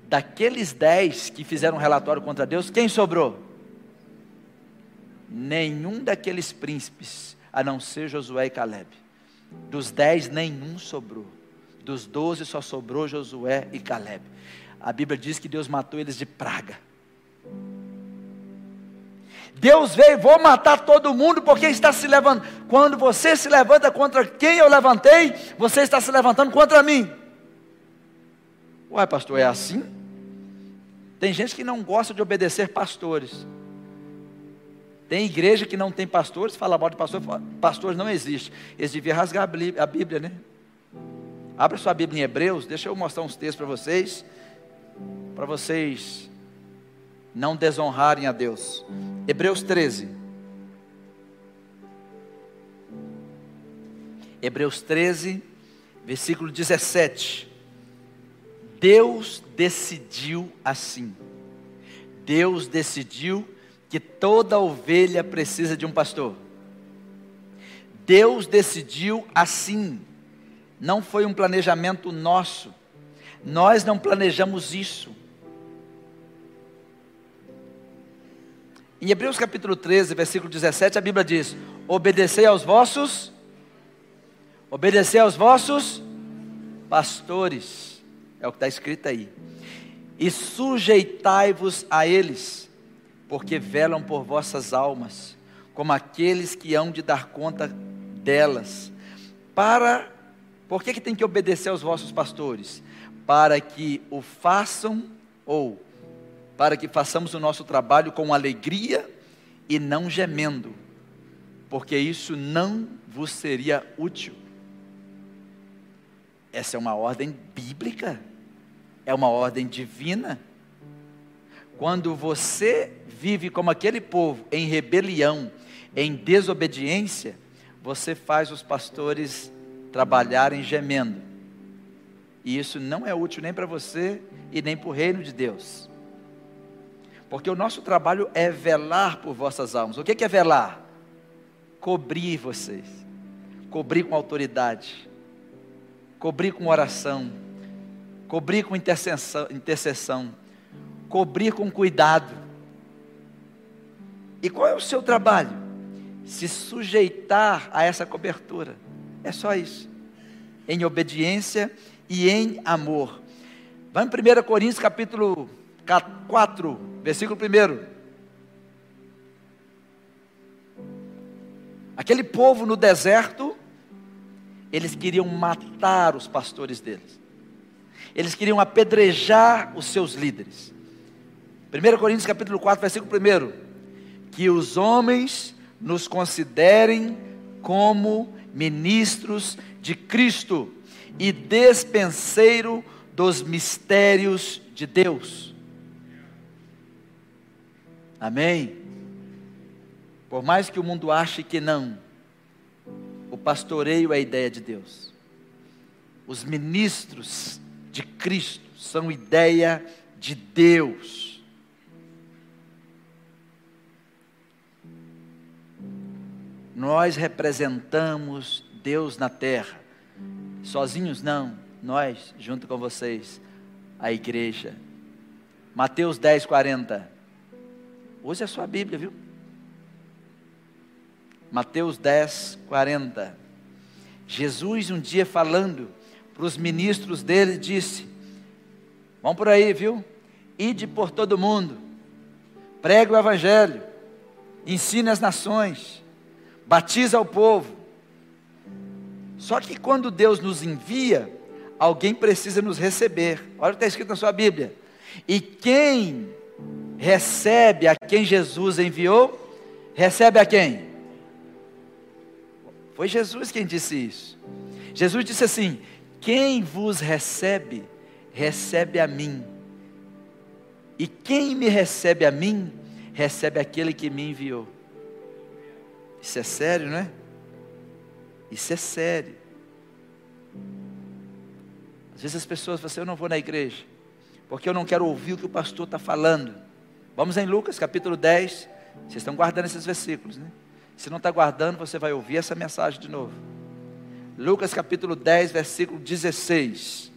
daqueles dez que fizeram um relatório contra Deus, quem sobrou? Nenhum daqueles príncipes, a não ser Josué e Caleb. Dos dez, nenhum sobrou. Dos doze, só sobrou Josué e Caleb. A Bíblia diz que Deus matou eles de praga. Deus veio, vou matar todo mundo porque está se levantando. Quando você se levanta contra quem eu levantei, você está se levantando contra mim. Uai, pastor, é assim? Tem gente que não gosta de obedecer pastores. Tem igreja que não tem pastores, fala mal de pastor, pastores não existe. Eles deviam rasgar a Bíblia, né? Abra sua Bíblia em Hebreus, deixa eu mostrar uns textos para vocês, para vocês não desonrarem a Deus. Hebreus 13. Hebreus 13, versículo 17. Deus decidiu assim. Deus decidiu que toda ovelha precisa de um pastor. Deus decidiu assim. Não foi um planejamento nosso. Nós não planejamos isso. Em Hebreus capítulo 13, versículo 17, a Bíblia diz: Obedecei aos vossos, obedecei aos vossos pastores é o que está escrito aí. E sujeitai-vos a eles, porque velam por vossas almas, como aqueles que hão de dar conta delas. Para, por que, que tem que obedecer aos vossos pastores? Para que o façam, ou para que façamos o nosso trabalho com alegria e não gemendo, porque isso não vos seria útil. Essa é uma ordem bíblica é uma ordem divina. Quando você vive como aquele povo em rebelião, em desobediência, você faz os pastores trabalharem gemendo. E isso não é útil nem para você e nem para o reino de Deus. Porque o nosso trabalho é velar por vossas almas. O que é velar? Cobrir vocês. Cobrir com autoridade. Cobrir com oração cobrir com intercessão, intercessão, cobrir com cuidado. E qual é o seu trabalho? Se sujeitar a essa cobertura. É só isso. Em obediência e em amor. Vamos em 1 Coríntios capítulo 4, versículo 1. Aquele povo no deserto, eles queriam matar os pastores deles. Eles queriam apedrejar os seus líderes. 1 Coríntios capítulo 4, versículo 1. Que os homens nos considerem como ministros de Cristo e despenseiro dos mistérios de Deus. Amém? Por mais que o mundo ache que não, o pastoreio é a ideia de Deus. Os ministros de Cristo, são ideia de Deus. Nós representamos Deus na terra. Sozinhos não, nós, junto com vocês, a igreja. Mateus 10, 40. Use a sua Bíblia, viu? Mateus 10, 40. Jesus um dia falando para os ministros dele, disse: Vão por aí, viu? Ide por todo mundo, pregue o Evangelho, ensine as nações, batiza o povo. Só que quando Deus nos envia, alguém precisa nos receber. Olha o que está escrito na sua Bíblia. E quem recebe a quem Jesus enviou, recebe a quem? Foi Jesus quem disse isso. Jesus disse assim: quem vos recebe, recebe a mim. E quem me recebe a mim, recebe aquele que me enviou. Isso é sério, não é? Isso é sério. Às vezes as pessoas falam assim, eu não vou na igreja, porque eu não quero ouvir o que o pastor está falando. Vamos em Lucas capítulo 10. Vocês estão guardando esses versículos, né? Se não está guardando, você vai ouvir essa mensagem de novo. Lucas capítulo 10, versículo 16.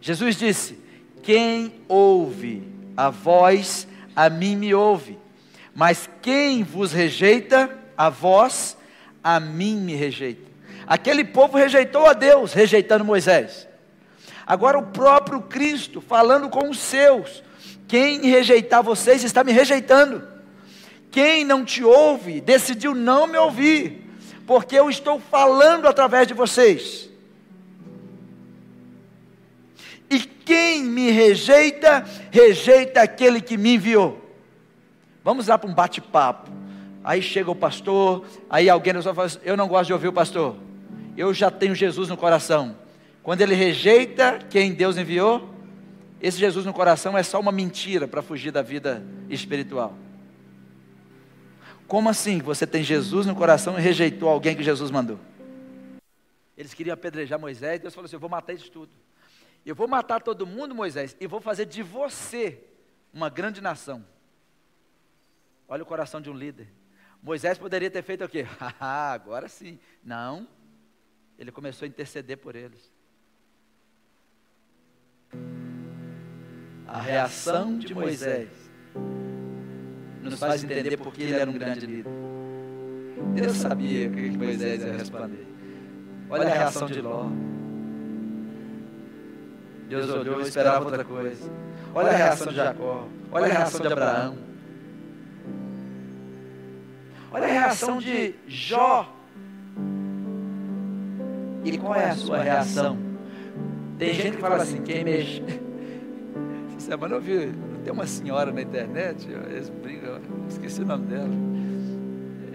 Jesus disse: Quem ouve a voz, a mim me ouve. Mas quem vos rejeita, a vós, a mim me rejeita. Aquele povo rejeitou a Deus, rejeitando Moisés. Agora o próprio Cristo falando com os seus. Quem rejeitar vocês está me rejeitando. Quem não te ouve decidiu não me ouvir, porque eu estou falando através de vocês. E quem me rejeita, rejeita aquele que me enviou. Vamos lá para um bate-papo. Aí chega o pastor, aí alguém nos fala, assim, eu não gosto de ouvir o pastor. Eu já tenho Jesus no coração. Quando ele rejeita quem Deus enviou, esse Jesus no coração é só uma mentira para fugir da vida espiritual. Como assim você tem Jesus no coração e rejeitou alguém que Jesus mandou? Eles queriam apedrejar Moisés, Deus falou assim: Eu vou matar isso tudo. Eu vou matar todo mundo, Moisés, e vou fazer de você uma grande nação. Olha o coração de um líder. Moisés poderia ter feito o quê? Agora sim. Não. Ele começou a interceder por eles. A reação de Moisés nos faz entender porque ele era um grande líder. Deus sabia o que Moisés ia responder. Olha a reação de Ló. Deus olhou e esperava outra coisa. Olha a reação de Jacó. Olha a reação de Abraão. Olha a reação de Jó. E qual é a sua reação? Tem gente que fala assim, quem mexe. Semana eu vi, tem uma senhora na internet, eles brigam, esqueci o nome dela.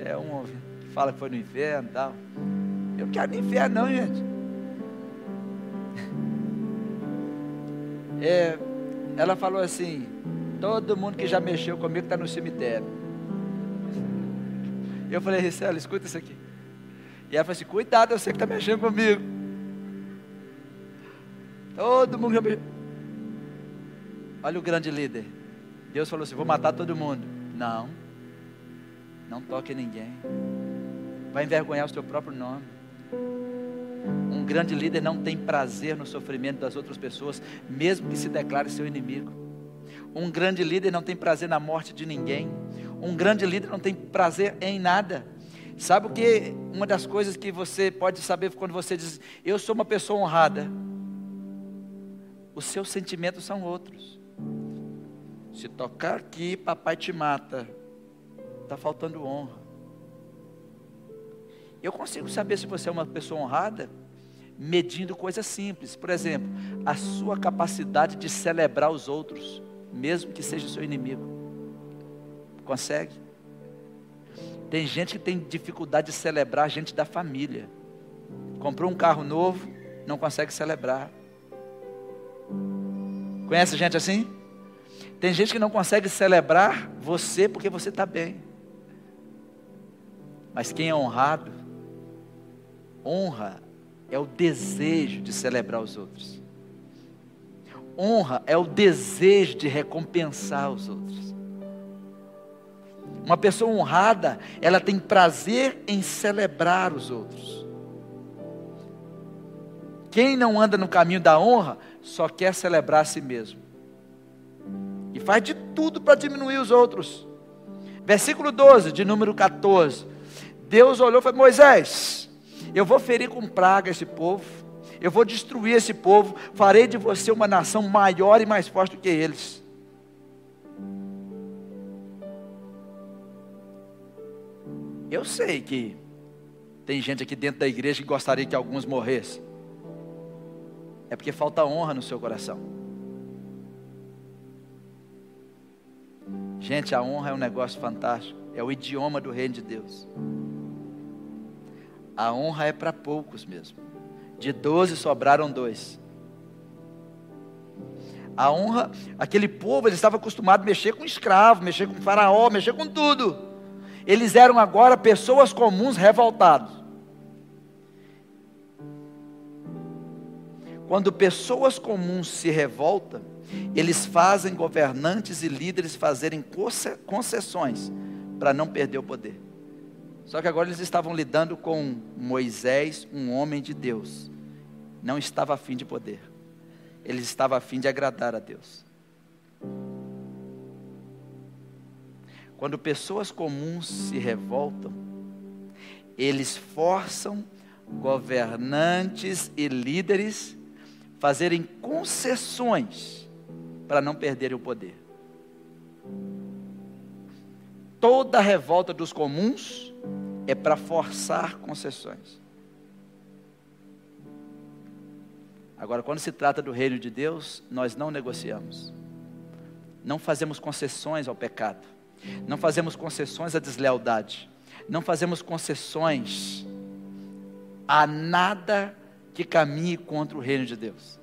É um fala que foi no inferno e tal. Eu não quero no inferno não, gente. É, ela falou assim, todo mundo que já mexeu comigo está no cemitério. Eu falei, Ricela, escuta isso aqui. E ela falou assim, cuidado, eu sei que está mexendo comigo. Todo mundo já mexeu. Olha o grande líder. Deus falou assim: vou matar todo mundo. Não. Não toque ninguém. Vai envergonhar o seu próprio nome. Um grande líder não tem prazer no sofrimento das outras pessoas, mesmo que se declare seu inimigo. Um grande líder não tem prazer na morte de ninguém. Um grande líder não tem prazer em nada. Sabe o que? Uma das coisas que você pode saber quando você diz, eu sou uma pessoa honrada. Os seus sentimentos são outros. Se tocar aqui, papai te mata. Está faltando honra. Eu consigo saber se você é uma pessoa honrada medindo coisas simples. Por exemplo, a sua capacidade de celebrar os outros, mesmo que seja seu inimigo. Consegue? Tem gente que tem dificuldade de celebrar a gente da família. Comprou um carro novo, não consegue celebrar. Conhece gente assim? Tem gente que não consegue celebrar você porque você está bem. Mas quem é honrado, honra é o desejo de celebrar os outros. Honra é o desejo de recompensar os outros. Uma pessoa honrada, ela tem prazer em celebrar os outros. Quem não anda no caminho da honra, só quer celebrar a si mesmo e faz de tudo para diminuir os outros. Versículo 12, de número 14. Deus olhou e falou: Moisés, eu vou ferir com praga esse povo, eu vou destruir esse povo, farei de você uma nação maior e mais forte do que eles. Eu sei que tem gente aqui dentro da igreja que gostaria que alguns morressem. É porque falta honra no seu coração. Gente, a honra é um negócio fantástico. É o idioma do reino de Deus. A honra é para poucos mesmo. De doze sobraram dois. A honra, aquele povo, eles estavam acostumados a mexer com escravo, mexer com faraó, mexer com tudo. Eles eram agora pessoas comuns revoltados. Quando pessoas comuns se revoltam, eles fazem governantes e líderes fazerem concessões para não perder o poder. Só que agora eles estavam lidando com Moisés, um homem de Deus. Não estava afim de poder. ele estava a fim de agradar a Deus. Quando pessoas comuns se revoltam, eles forçam governantes e líderes fazerem concessões para não perderem o poder. Toda revolta dos comuns é para forçar concessões. Agora, quando se trata do reino de Deus, nós não negociamos, não fazemos concessões ao pecado, não fazemos concessões à deslealdade, não fazemos concessões a nada que caminhe contra o reino de Deus.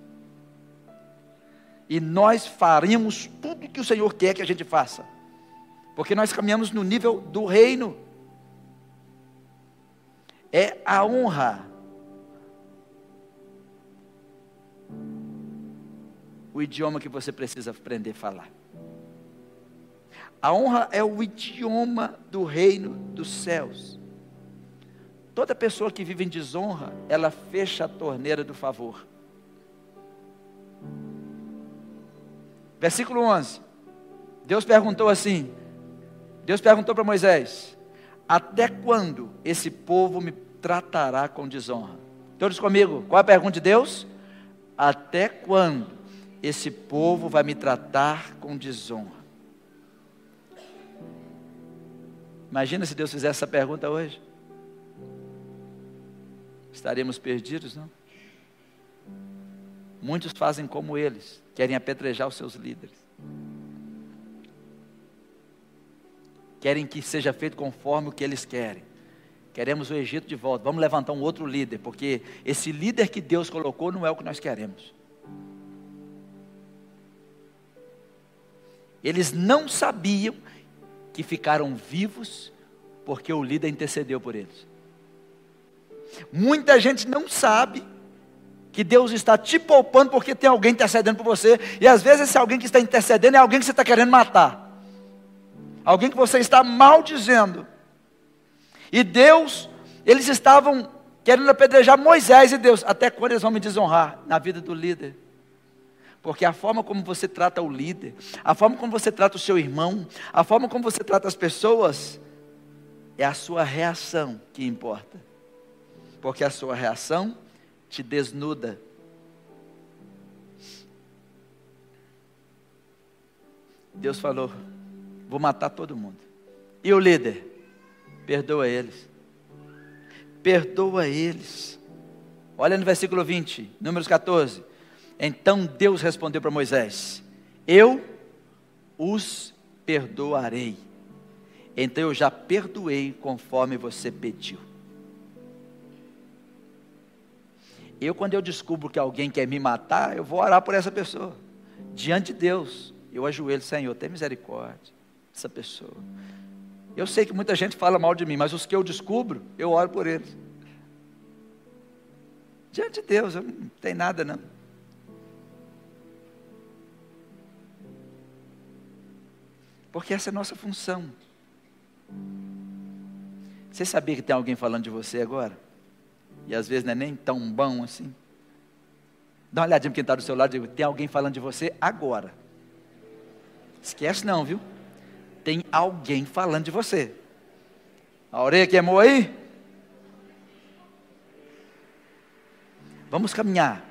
E nós faremos tudo que o Senhor quer que a gente faça, porque nós caminhamos no nível do reino. É a honra o idioma que você precisa aprender a falar. A honra é o idioma do reino dos céus. Toda pessoa que vive em desonra, ela fecha a torneira do favor. Versículo 11. Deus perguntou assim: Deus perguntou para Moisés: Até quando esse povo me tratará com desonra? Todos comigo, qual a pergunta de Deus? Até quando esse povo vai me tratar com desonra. Imagina se Deus fizesse essa pergunta hoje. Estaríamos perdidos, não? Muitos fazem como eles, querem apedrejar os seus líderes. Querem que seja feito conforme o que eles querem. Queremos o Egito de volta. Vamos levantar um outro líder, porque esse líder que Deus colocou não é o que nós queremos. Eles não sabiam que ficaram vivos porque o líder intercedeu por eles. Muita gente não sabe que Deus está te poupando porque tem alguém intercedendo por você, e às vezes esse alguém que está intercedendo é alguém que você está querendo matar, alguém que você está maldizendo. E Deus, eles estavam querendo apedrejar Moisés e Deus, até quando eles vão me desonrar na vida do líder? Porque a forma como você trata o líder, a forma como você trata o seu irmão, a forma como você trata as pessoas, é a sua reação que importa. Porque a sua reação te desnuda. Deus falou: vou matar todo mundo. E o líder? Perdoa eles. Perdoa eles. Olha no versículo 20, números 14. Então Deus respondeu para Moisés: Eu os perdoarei. Então eu já perdoei conforme você pediu. Eu, quando eu descubro que alguém quer me matar, eu vou orar por essa pessoa. Diante de Deus, eu ajoelho, Senhor, tem misericórdia dessa pessoa. Eu sei que muita gente fala mal de mim, mas os que eu descubro, eu oro por eles. Diante de Deus, eu não tenho nada não. Porque essa é a nossa função. Você sabia que tem alguém falando de você agora? E às vezes não é nem tão bom assim. Dá uma olhadinha para quem está do seu lado e tem alguém falando de você agora. Esquece não, viu? Tem alguém falando de você. A orelha queimou aí? Vamos caminhar.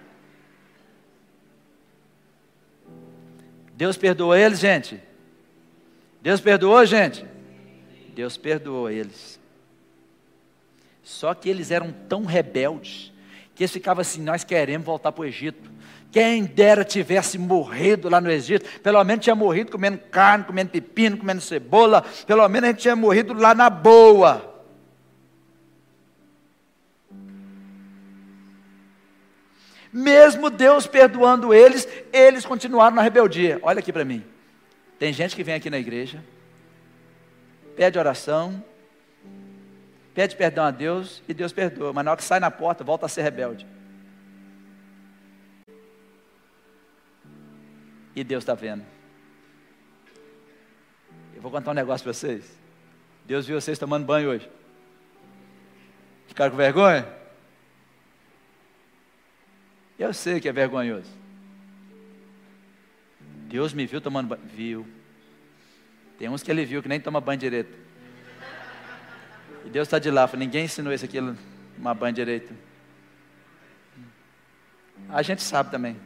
Deus perdoa eles, gente. Deus perdoou, gente? Deus perdoou eles. Só que eles eram tão rebeldes que eles ficavam assim: nós queremos voltar para o Egito. Quem dera tivesse morrido lá no Egito, pelo menos tinha morrido comendo carne, comendo pepino, comendo cebola, pelo menos a gente tinha morrido lá na boa. Mesmo Deus perdoando eles, eles continuaram na rebeldia. Olha aqui para mim. Tem gente que vem aqui na igreja, pede oração, pede perdão a Deus e Deus perdoa, mas na hora que sai na porta, volta a ser rebelde. E Deus está vendo. Eu vou contar um negócio para vocês. Deus viu vocês tomando banho hoje. Ficaram com vergonha? Eu sei que é vergonhoso. Deus me viu tomando banho. Viu. Tem uns que ele viu que nem toma banho direito. E Deus está de lá. Ninguém ensinou isso aqui a tomar banho direito. A gente sabe também.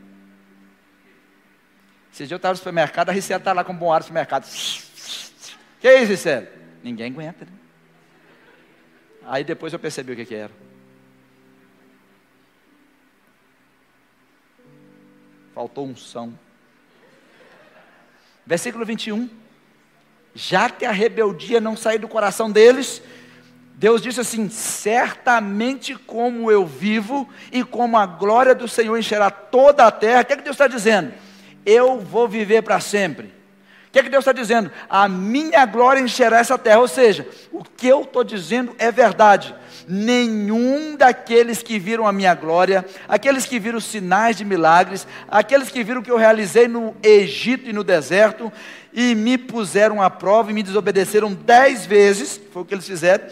Dia eu estava no supermercado, a Ricela está lá com um bom ar no supermercado. Que é isso, Ricela? Ninguém aguenta, né? Aí depois eu percebi o que, que era. Faltou unção. Versículo 21. Já que a rebeldia não saiu do coração deles, Deus disse assim: certamente como eu vivo e como a glória do Senhor encherá toda a terra. O que, é que Deus está dizendo? Eu vou viver para sempre. O que, é que Deus está dizendo? A minha glória encherá essa terra. Ou seja, o que eu estou dizendo é verdade nenhum daqueles que viram a minha glória, aqueles que viram sinais de milagres, aqueles que viram o que eu realizei no Egito e no deserto, e me puseram à prova e me desobedeceram dez vezes, foi o que eles fizeram,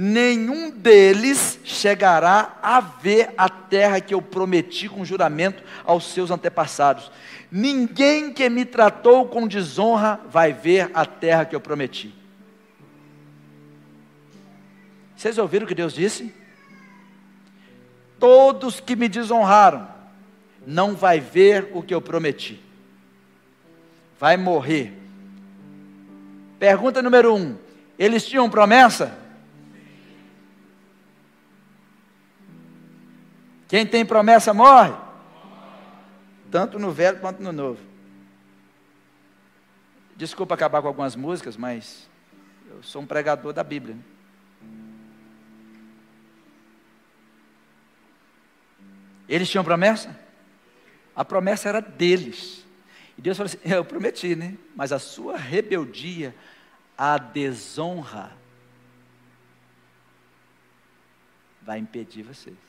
nenhum deles chegará a ver a terra que eu prometi com juramento aos seus antepassados. Ninguém que me tratou com desonra vai ver a terra que eu prometi. Vocês ouviram o que Deus disse? Todos que me desonraram não vai ver o que eu prometi. Vai morrer. Pergunta número um: eles tinham promessa? Quem tem promessa morre? Tanto no velho quanto no novo. Desculpa acabar com algumas músicas, mas eu sou um pregador da Bíblia. Né? Eles tinham promessa? A promessa era deles. E Deus falou assim: Eu prometi, né? Mas a sua rebeldia, a desonra, vai impedir vocês.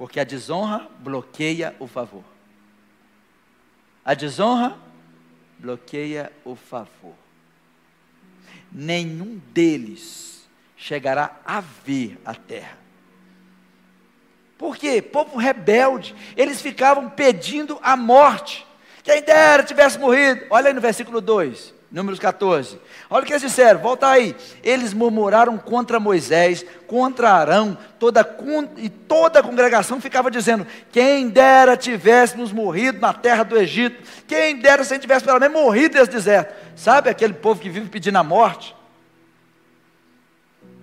Porque a desonra bloqueia o favor. A desonra bloqueia o favor. Nenhum deles chegará a ver a terra. Por quê? Povo rebelde. Eles ficavam pedindo a morte. Quem dera tivesse morrido. Olha aí no versículo 2, números 14. Olha o que eles disseram, volta aí. Eles murmuraram contra Moisés, contra Arão, toda, e toda a congregação ficava dizendo: Quem dera tivéssemos morrido na terra do Egito. Quem dera se a gente tivesse pelo menos morrido nesse deserto. Sabe aquele povo que vive pedindo a morte?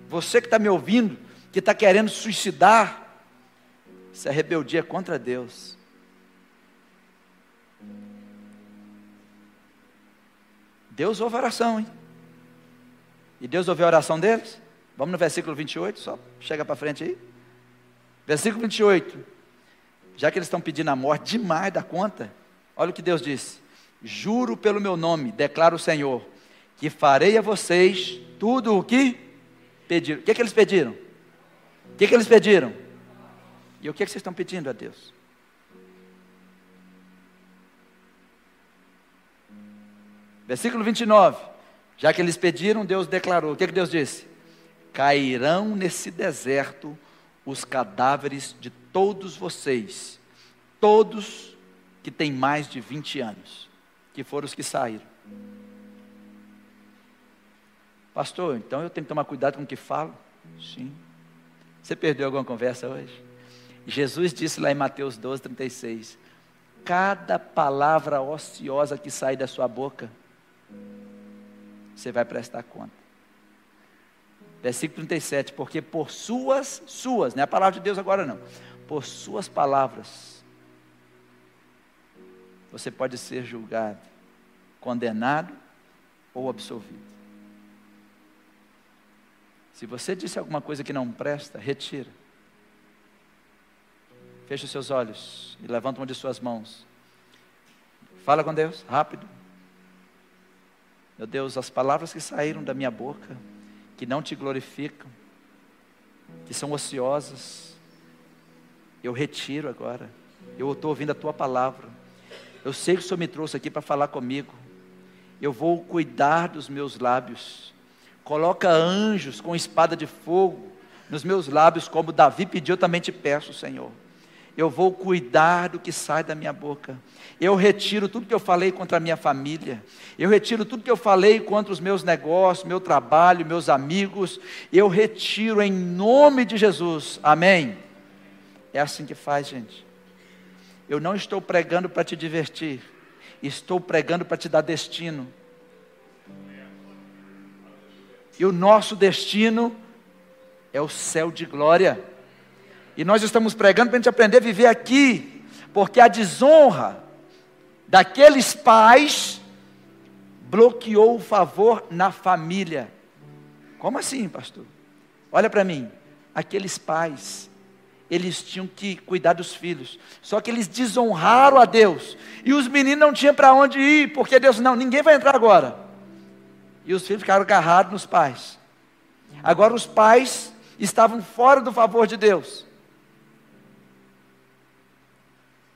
Você que está me ouvindo, que está querendo suicidar, isso é rebeldia contra Deus. Deus ouve a oração, hein? E Deus ouviu a oração deles? Vamos no versículo 28, só chega para frente aí. Versículo 28. Já que eles estão pedindo a morte demais da conta, olha o que Deus disse: Juro pelo meu nome, declara o Senhor, que farei a vocês tudo o que pediram. O que, é que eles pediram? O que, é que eles pediram? E o que, é que vocês estão pedindo a Deus? Versículo 29. Já que eles pediram, Deus declarou. O que, é que Deus disse? Cairão nesse deserto os cadáveres de todos vocês, todos que têm mais de 20 anos, que foram os que saíram. Pastor, então eu tenho que tomar cuidado com o que falo? Sim. Você perdeu alguma conversa hoje? Jesus disse lá em Mateus 12, 36: Cada palavra ociosa que sai da sua boca, você vai prestar conta. Versículo 37, porque por suas, suas, não é a palavra de Deus agora não, por suas palavras, você pode ser julgado, condenado ou absolvido. Se você disse alguma coisa que não presta, retira. Feche os seus olhos e levanta uma de suas mãos. Fala com Deus, rápido. Meu Deus, as palavras que saíram da minha boca, que não te glorificam, que são ociosas, eu retiro agora. Eu estou ouvindo a tua palavra. Eu sei que o Senhor me trouxe aqui para falar comigo. Eu vou cuidar dos meus lábios. Coloca anjos com espada de fogo nos meus lábios, como Davi pediu, eu também te peço, Senhor eu vou cuidar do que sai da minha boca. Eu retiro tudo que eu falei contra a minha família. Eu retiro tudo que eu falei contra os meus negócios, meu trabalho, meus amigos. Eu retiro em nome de Jesus. Amém. É assim que faz, gente. Eu não estou pregando para te divertir. Estou pregando para te dar destino. E o nosso destino é o céu de glória. E nós estamos pregando para a gente aprender a viver aqui, porque a desonra daqueles pais bloqueou o favor na família. Como assim, pastor? Olha para mim, aqueles pais, eles tinham que cuidar dos filhos, só que eles desonraram a Deus, e os meninos não tinham para onde ir, porque Deus, não, ninguém vai entrar agora. E os filhos ficaram agarrados nos pais. Agora os pais estavam fora do favor de Deus.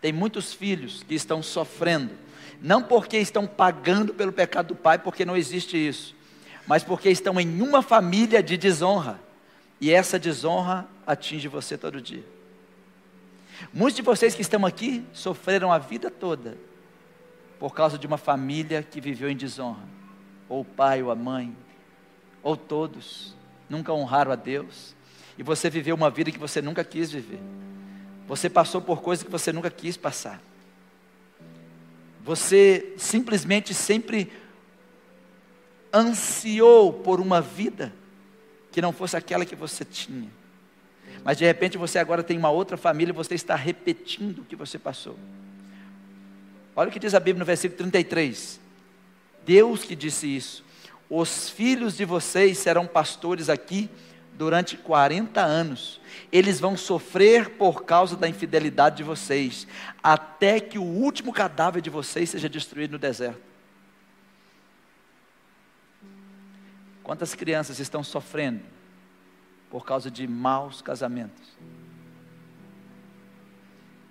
Tem muitos filhos que estão sofrendo, não porque estão pagando pelo pecado do pai, porque não existe isso, mas porque estão em uma família de desonra, e essa desonra atinge você todo dia. Muitos de vocês que estão aqui sofreram a vida toda por causa de uma família que viveu em desonra, ou o pai ou a mãe, ou todos, nunca honraram a Deus, e você viveu uma vida que você nunca quis viver. Você passou por coisas que você nunca quis passar. Você simplesmente sempre ansiou por uma vida que não fosse aquela que você tinha. Mas de repente você agora tem uma outra família e você está repetindo o que você passou. Olha o que diz a Bíblia no versículo 33. Deus que disse isso. Os filhos de vocês serão pastores aqui durante 40 anos. Eles vão sofrer por causa da infidelidade de vocês, até que o último cadáver de vocês seja destruído no deserto. Quantas crianças estão sofrendo por causa de maus casamentos?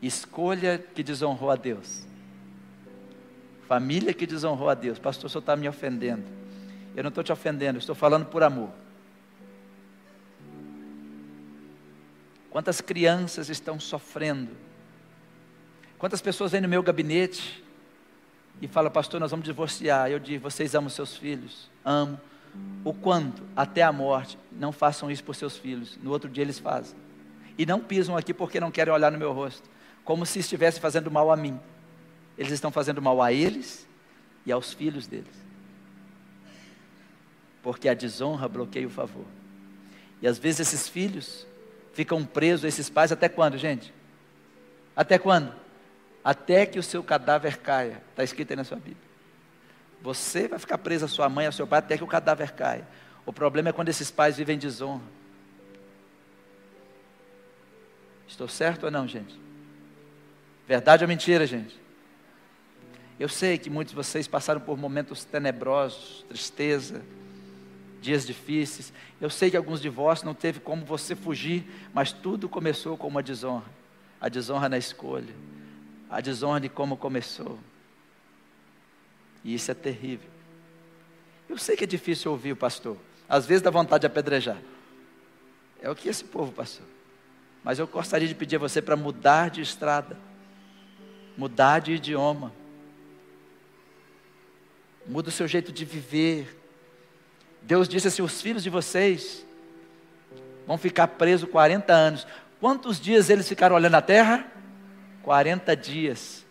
Escolha que desonrou a Deus. Família que desonrou a Deus. Pastor, o senhor está me ofendendo. Eu não estou te ofendendo, estou falando por amor. Quantas crianças estão sofrendo? Quantas pessoas vêm no meu gabinete e falam, pastor, nós vamos divorciar. Eu digo, vocês amam seus filhos? Amo. O quanto? Até a morte. Não façam isso por seus filhos. No outro dia eles fazem. E não pisam aqui porque não querem olhar no meu rosto. Como se estivesse fazendo mal a mim. Eles estão fazendo mal a eles e aos filhos deles. Porque a desonra bloqueia o favor. E às vezes esses filhos ficam presos esses pais até quando, gente? Até quando? Até que o seu cadáver caia. Está escrito aí na sua Bíblia. Você vai ficar preso a sua mãe, ao seu pai, até que o cadáver caia. O problema é quando esses pais vivem desonra. Estou certo ou não, gente? Verdade ou mentira, gente? Eu sei que muitos de vocês passaram por momentos tenebrosos, tristeza, dias difíceis. Eu sei que alguns divórcios não teve como você fugir, mas tudo começou com uma desonra. A desonra na escolha, a desonra de como começou. E isso é terrível. Eu sei que é difícil ouvir o pastor. Às vezes dá vontade de apedrejar. É o que esse povo passou. Mas eu gostaria de pedir a você para mudar de estrada, mudar de idioma, muda o seu jeito de viver, Deus disse assim: os filhos de vocês vão ficar presos 40 anos. Quantos dias eles ficaram olhando a terra? 40 dias.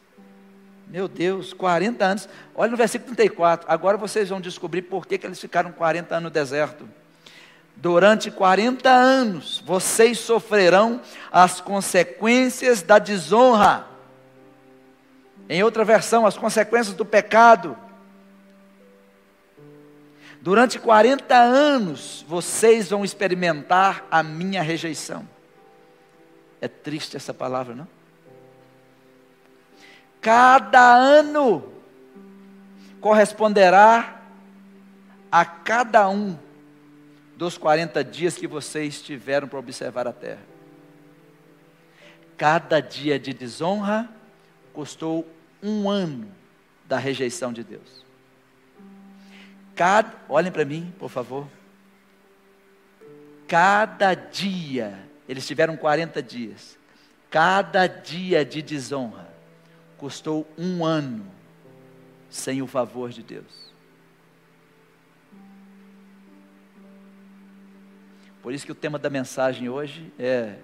Meu Deus, 40 anos. Olha no versículo 34. Agora vocês vão descobrir por que, que eles ficaram 40 anos no deserto. Durante 40 anos vocês sofrerão as consequências da desonra. Em outra versão, as consequências do pecado. Durante 40 anos vocês vão experimentar a minha rejeição. É triste essa palavra, não? Cada ano corresponderá a cada um dos 40 dias que vocês tiveram para observar a terra. Cada dia de desonra custou um ano da rejeição de Deus. Cada, olhem para mim, por favor. Cada dia, eles tiveram 40 dias. Cada dia de desonra custou um ano sem o favor de Deus. Por isso que o tema da mensagem hoje é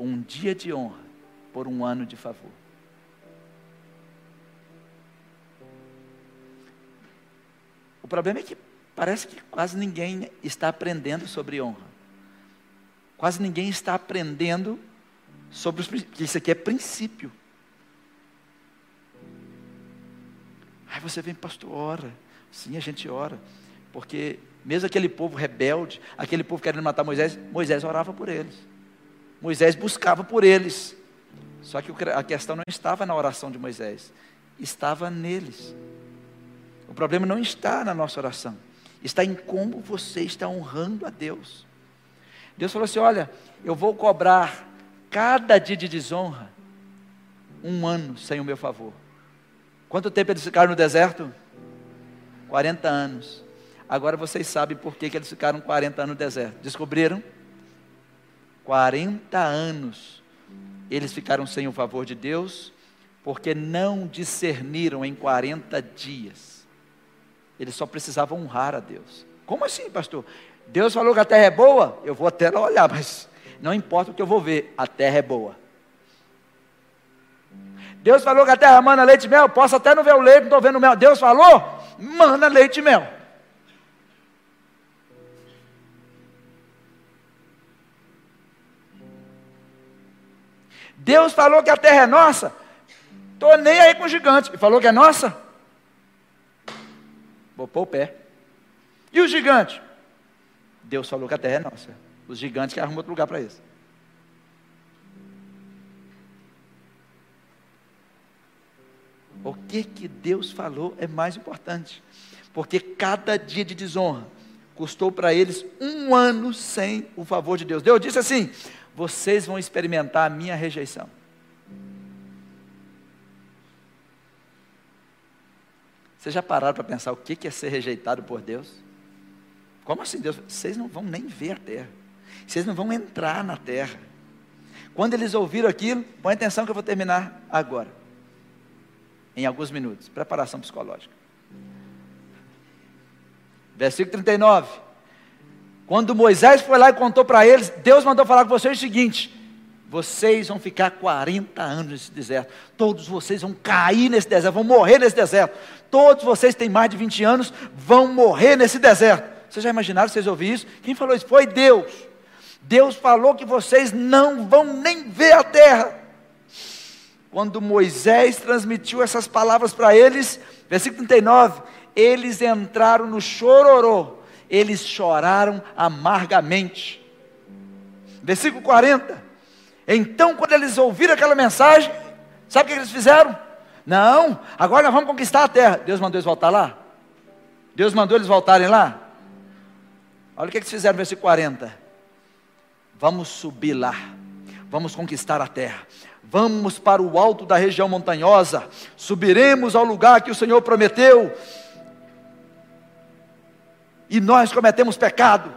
um dia de honra por um ano de favor. O problema é que parece que quase ninguém está aprendendo sobre honra. Quase ninguém está aprendendo sobre os princípios. Isso aqui é princípio. Aí você vem, pastor, ora. Sim, a gente ora. Porque mesmo aquele povo rebelde, aquele povo querendo matar Moisés, Moisés orava por eles. Moisés buscava por eles. Só que a questão não estava na oração de Moisés, estava neles. O problema não está na nossa oração, está em como você está honrando a Deus. Deus falou assim: Olha, eu vou cobrar cada dia de desonra um ano sem o meu favor. Quanto tempo eles ficaram no deserto? 40 anos. Agora vocês sabem por que, que eles ficaram 40 anos no deserto. Descobriram? 40 anos eles ficaram sem o favor de Deus, porque não discerniram em 40 dias. Eles só precisavam honrar a Deus. Como assim, pastor? Deus falou que a terra é boa, eu vou até lá olhar, mas não importa o que eu vou ver, a terra é boa. Deus falou que a terra manda leite e mel, posso até não ver o leite, não estou vendo o mel. Deus falou, manda leite e mel. Deus falou que a terra é nossa, estou nem aí com o gigante. E falou que é nossa? Pôr o pé. E o gigante? Deus falou que a terra é nossa. Os gigantes que arrumam outro lugar para isso. O que que Deus falou é mais importante, porque cada dia de desonra custou para eles um ano sem o favor de Deus. Deus disse assim: vocês vão experimentar a minha rejeição. Vocês já pararam para pensar o que é ser rejeitado por Deus? Como assim, Deus? Vocês não vão nem ver a terra. Vocês não vão entrar na terra. Quando eles ouviram aquilo, põe atenção que eu vou terminar agora. Em alguns minutos. Preparação psicológica. Versículo 39. Quando Moisés foi lá e contou para eles, Deus mandou falar com vocês o seguinte: vocês vão ficar 40 anos nesse deserto. Todos vocês vão cair nesse deserto, vão morrer nesse deserto. Todos vocês têm mais de 20 anos, vão morrer nesse deserto. Vocês já imaginaram, vocês ouviram isso? Quem falou isso? Foi Deus. Deus falou que vocês não vão nem ver a terra. Quando Moisés transmitiu essas palavras para eles, versículo 39, eles entraram no chororô, eles choraram amargamente. Versículo 40, então quando eles ouviram aquela mensagem, sabe o que eles fizeram? Não, agora nós vamos conquistar a terra. Deus mandou eles voltar lá? Deus mandou eles voltarem lá? Olha o que eles fizeram no versículo 40 Vamos subir lá, vamos conquistar a terra, vamos para o alto da região montanhosa, subiremos ao lugar que o Senhor prometeu, e nós cometemos pecado.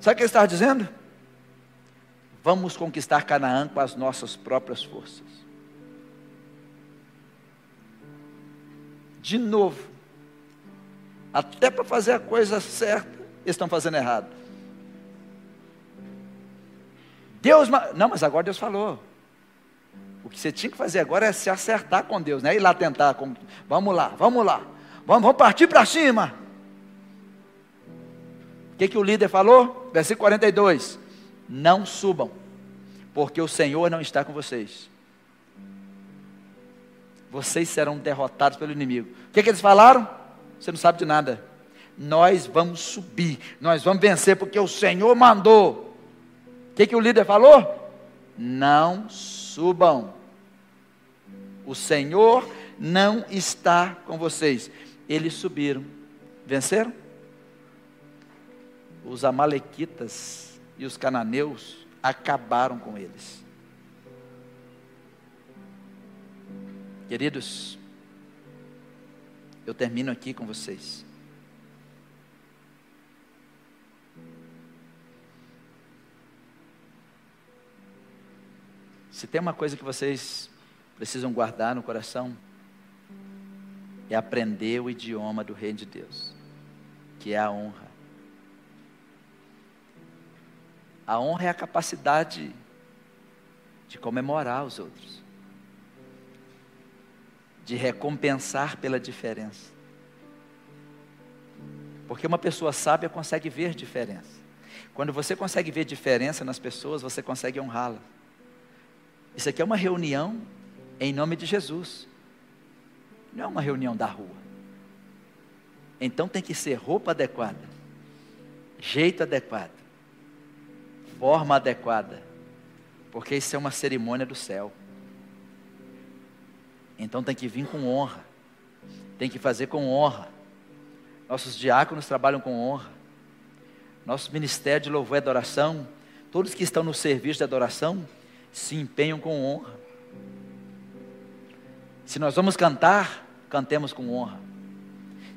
Sabe o que ele estava dizendo? Vamos conquistar Canaã com as nossas próprias forças. De novo, até para fazer a coisa certa, eles estão fazendo errado. Deus, não, mas agora Deus falou. O que você tinha que fazer agora é se acertar com Deus, não é ir lá tentar. Com, vamos lá, vamos lá, vamos, vamos partir para cima. O que, que o líder falou? Versículo 42: Não subam, porque o Senhor não está com vocês. Vocês serão derrotados pelo inimigo. O que, que eles falaram? Você não sabe de nada. Nós vamos subir, nós vamos vencer, porque o Senhor mandou que, que o líder falou? Não subam. O Senhor não está com vocês. Eles subiram. Venceram? Os amalequitas e os cananeus acabaram com eles. Queridos, eu termino aqui com vocês. Se tem uma coisa que vocês precisam guardar no coração, é aprender o idioma do Reino de Deus, que é a honra. A honra é a capacidade de comemorar os outros, de recompensar pela diferença. Porque uma pessoa sábia consegue ver diferença. Quando você consegue ver diferença nas pessoas, você consegue honrá-las. Isso aqui é uma reunião em nome de Jesus. Não é uma reunião da rua. Então tem que ser roupa adequada, jeito adequado, forma adequada, porque isso é uma cerimônia do céu. Então tem que vir com honra, tem que fazer com honra. Nossos diáconos trabalham com honra. Nosso ministério de louvor e adoração, todos que estão no serviço de adoração, se empenham com honra. Se nós vamos cantar, cantemos com honra.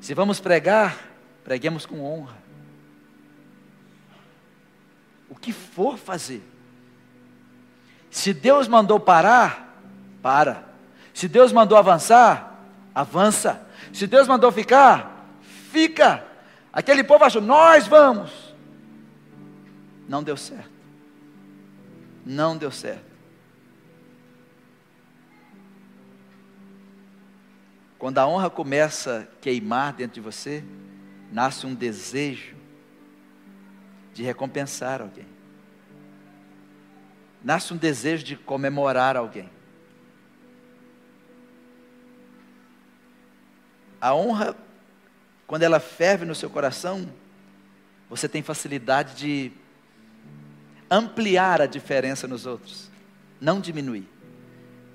Se vamos pregar, preguemos com honra. Que for fazer. Se Deus mandou parar, para. Se Deus mandou avançar, avança. Se Deus mandou ficar, fica. Aquele povo achou, nós vamos. Não deu certo. Não deu certo. Quando a honra começa a queimar dentro de você, nasce um desejo de recompensar alguém. Nasce um desejo de comemorar alguém. A honra, quando ela ferve no seu coração, você tem facilidade de ampliar a diferença nos outros, não diminuir.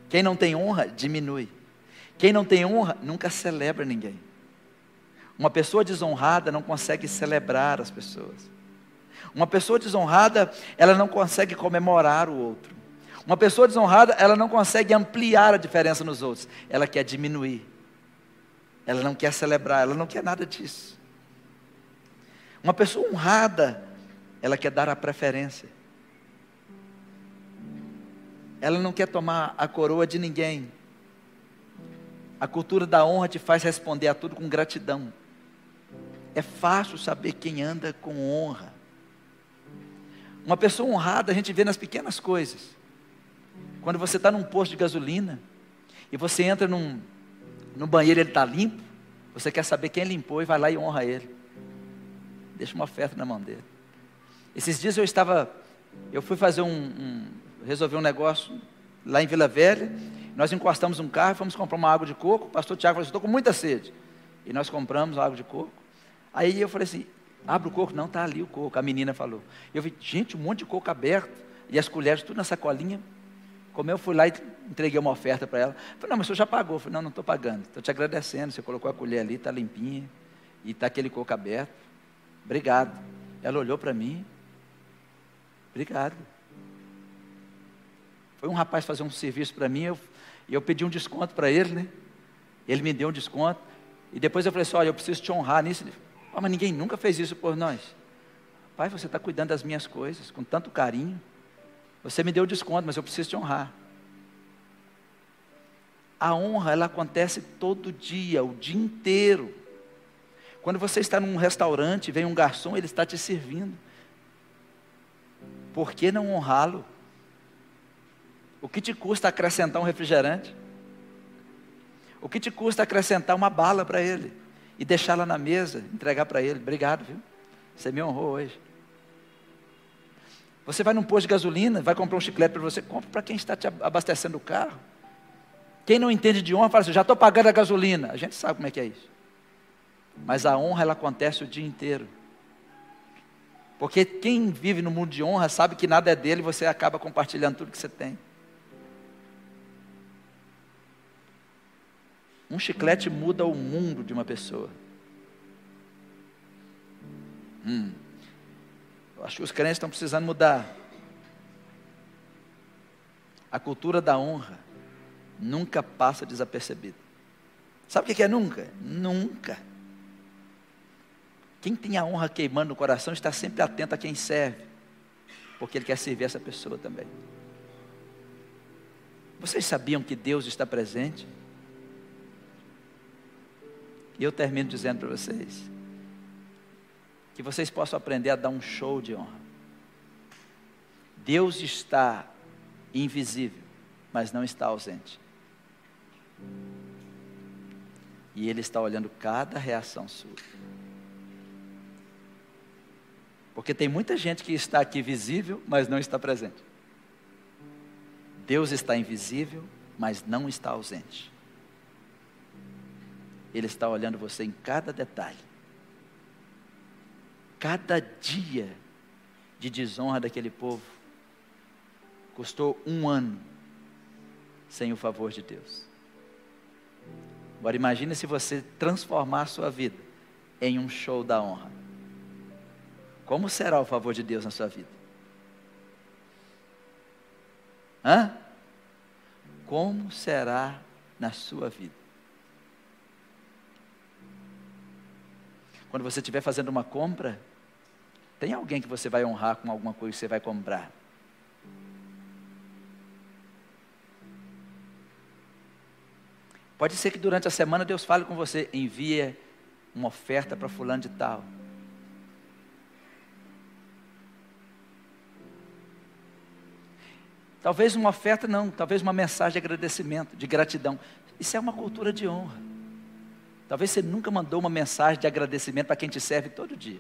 Quem não tem honra, diminui. Quem não tem honra nunca celebra ninguém. Uma pessoa desonrada não consegue celebrar as pessoas. Uma pessoa desonrada, ela não consegue comemorar o outro. Uma pessoa desonrada, ela não consegue ampliar a diferença nos outros. Ela quer diminuir. Ela não quer celebrar, ela não quer nada disso. Uma pessoa honrada, ela quer dar a preferência. Ela não quer tomar a coroa de ninguém. A cultura da honra te faz responder a tudo com gratidão. É fácil saber quem anda com honra. Uma pessoa honrada a gente vê nas pequenas coisas. Quando você está num posto de gasolina e você entra num, no banheiro ele está limpo, você quer saber quem limpou e vai lá e honra ele. Deixa uma oferta na mão dele. Esses dias eu estava, eu fui fazer um, um resolver um negócio lá em Vila Velha nós encostamos um carro, fomos comprar uma água de coco. O pastor Tiago falou assim: estou com muita sede. E nós compramos água de coco. Aí eu falei assim: abre o coco. Não, está ali o coco. A menina falou. Eu vi, gente, um monte de coco aberto. E as colheres tudo na sacolinha. Como eu fui lá e entreguei uma oferta para ela. Falei, não, mas o senhor já pagou. Eu falei, não, não estou pagando. Estou te agradecendo. Você colocou a colher ali, está limpinha. E está aquele coco aberto. Obrigado. Ela olhou para mim. Obrigado. Foi um rapaz fazer um serviço para mim. Eu e eu pedi um desconto para ele, né? Ele me deu um desconto. E depois eu falei assim: olha, eu preciso te honrar nisso. Falou, mas ninguém nunca fez isso por nós. Pai, você está cuidando das minhas coisas com tanto carinho. Você me deu desconto, mas eu preciso te honrar. A honra, ela acontece todo dia, o dia inteiro. Quando você está num restaurante, vem um garçom, ele está te servindo. Por que não honrá-lo? O que te custa acrescentar um refrigerante? O que te custa acrescentar uma bala para ele e deixá-la na mesa, entregar para ele? Obrigado, viu? Você me honrou hoje. Você vai num posto de gasolina, vai comprar um chiclete para você, compra para quem está te abastecendo o carro. Quem não entende de honra fala assim: já estou pagando a gasolina. A gente sabe como é que é isso. Mas a honra ela acontece o dia inteiro. Porque quem vive no mundo de honra sabe que nada é dele você acaba compartilhando tudo que você tem. Um chiclete muda o mundo de uma pessoa. Hum. Eu acho que os crentes estão precisando mudar. A cultura da honra nunca passa desapercebida. Sabe o que é nunca? Nunca. Quem tem a honra queimando no coração está sempre atento a quem serve, porque ele quer servir essa pessoa também. Vocês sabiam que Deus está presente? E eu termino dizendo para vocês que vocês possam aprender a dar um show de honra. Deus está invisível, mas não está ausente. E Ele está olhando cada reação sua. Porque tem muita gente que está aqui visível, mas não está presente. Deus está invisível, mas não está ausente. Ele está olhando você em cada detalhe. Cada dia de desonra daquele povo custou um ano sem o favor de Deus. Agora imagine se você transformar a sua vida em um show da honra. Como será o favor de Deus na sua vida? Hã? Como será na sua vida? Quando você estiver fazendo uma compra, tem alguém que você vai honrar com alguma coisa que você vai comprar. Pode ser que durante a semana Deus fale com você, envie uma oferta para fulano de tal. Talvez uma oferta não, talvez uma mensagem de agradecimento, de gratidão. Isso é uma cultura de honra. Talvez você nunca mandou uma mensagem de agradecimento para quem te serve todo dia.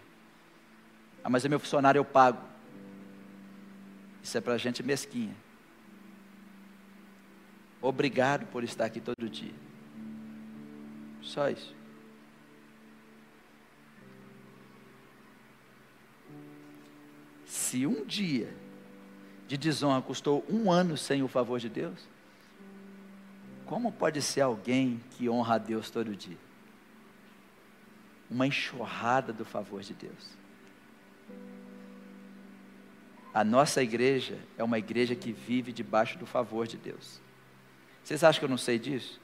Ah, mas é meu funcionário, eu pago. Isso é para gente mesquinha. Obrigado por estar aqui todo dia. Só isso. Se um dia de desonra custou um ano sem o favor de Deus, como pode ser alguém que honra a Deus todo dia? Uma enxurrada do favor de Deus. A nossa igreja é uma igreja que vive debaixo do favor de Deus. Vocês acham que eu não sei disso?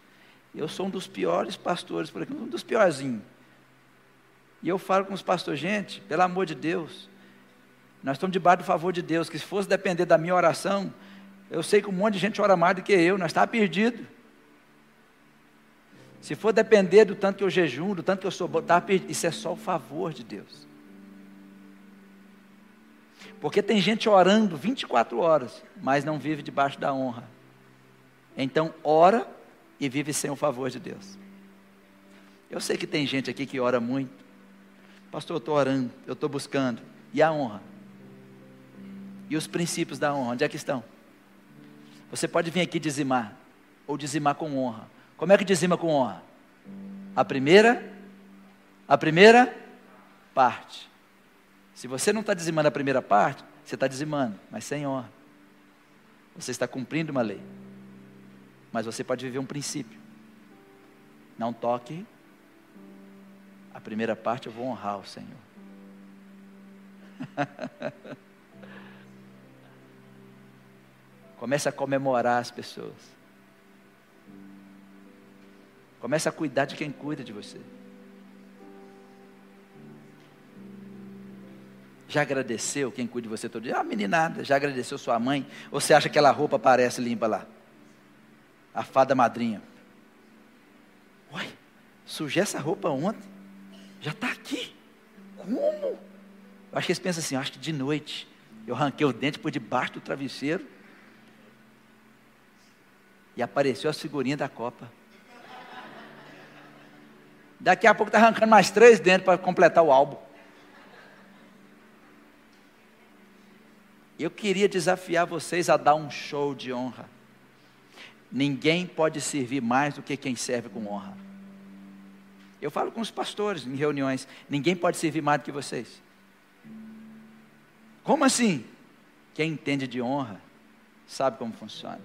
Eu sou um dos piores pastores por aqui, um dos piorzinhos. E eu falo com os pastores, gente, pelo amor de Deus, nós estamos debaixo do favor de Deus, que se fosse depender da minha oração, eu sei que um monte de gente ora mais do que eu, nós estávamos perdidos. Se for depender do tanto que eu jejum, do tanto que eu sou bom, tá isso é só o favor de Deus. Porque tem gente orando 24 horas, mas não vive debaixo da honra. Então, ora e vive sem o favor de Deus. Eu sei que tem gente aqui que ora muito. Pastor, eu estou orando, eu estou buscando. E a honra? E os princípios da honra, onde é que estão? Você pode vir aqui dizimar, ou dizimar com honra. Como é que dizima com honra? A primeira, a primeira parte. Se você não está dizimando a primeira parte, você está dizimando, mas sem honra. Você está cumprindo uma lei. Mas você pode viver um princípio. Não toque. A primeira parte eu vou honrar o Senhor. Comece a comemorar as pessoas. Comece a cuidar de quem cuida de você. Já agradeceu quem cuida de você todo dia? Ah, meninada, já agradeceu sua mãe? Ou você acha que aquela roupa parece limpa lá? A fada madrinha. Uai, sujei essa roupa ontem. Já está aqui. Como? Eu acho que eles pensam assim, acho que de noite eu arranquei o dente por debaixo do travesseiro. E apareceu a figurinha da Copa. Daqui a pouco está arrancando mais três dentes para completar o álbum. Eu queria desafiar vocês a dar um show de honra. Ninguém pode servir mais do que quem serve com honra. Eu falo com os pastores em reuniões: ninguém pode servir mais do que vocês. Como assim? Quem entende de honra sabe como funciona.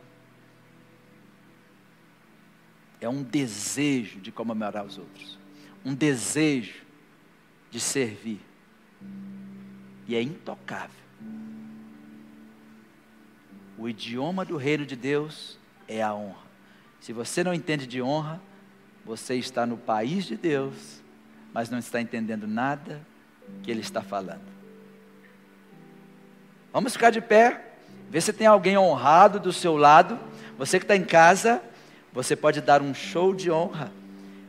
É um desejo de comemorar os outros um desejo de servir. E é intocável. O idioma do reino de Deus é a honra. Se você não entende de honra, você está no país de Deus, mas não está entendendo nada que Ele está falando. Vamos ficar de pé, ver se tem alguém honrado do seu lado, Você que está em casa, você pode dar um show de honra.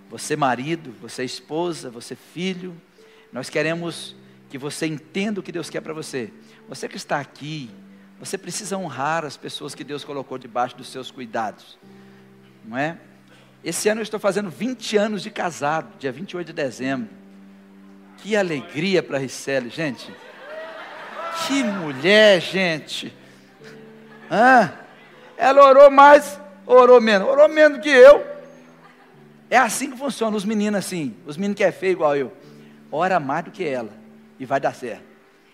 Você, marido, você, esposa, você, filho. Nós queremos que você entenda o que Deus quer para você. Você que está aqui, você precisa honrar as pessoas que Deus colocou debaixo dos seus cuidados. Não é? Esse ano eu estou fazendo 20 anos de casado, dia 28 de dezembro. Que alegria para a Ricelli, gente. Que mulher, gente. Ela orou mais, orou menos. Orou menos que eu. É assim que funciona, os meninos assim. Os meninos que é feio igual eu. Ora mais do que ela. E vai dar certo.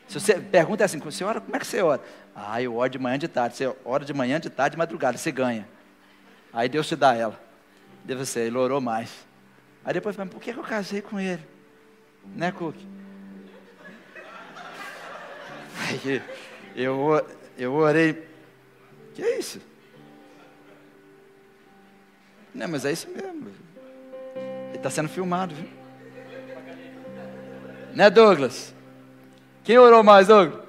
Se você pergunta assim, você ora, como é que você ora? Ah, eu oro de manhã de tarde. Você ora de manhã, de tarde, de madrugada, você ganha. Aí Deus te dá ela. Deve ser, ele orou mais. Aí depois fala, por que, eu casei com ele? Né, Cook? Aí eu, eu orei. Que é isso? Não, mas é isso mesmo. Está sendo filmado, viu? Né, Douglas? Quem orou mais, Douglas?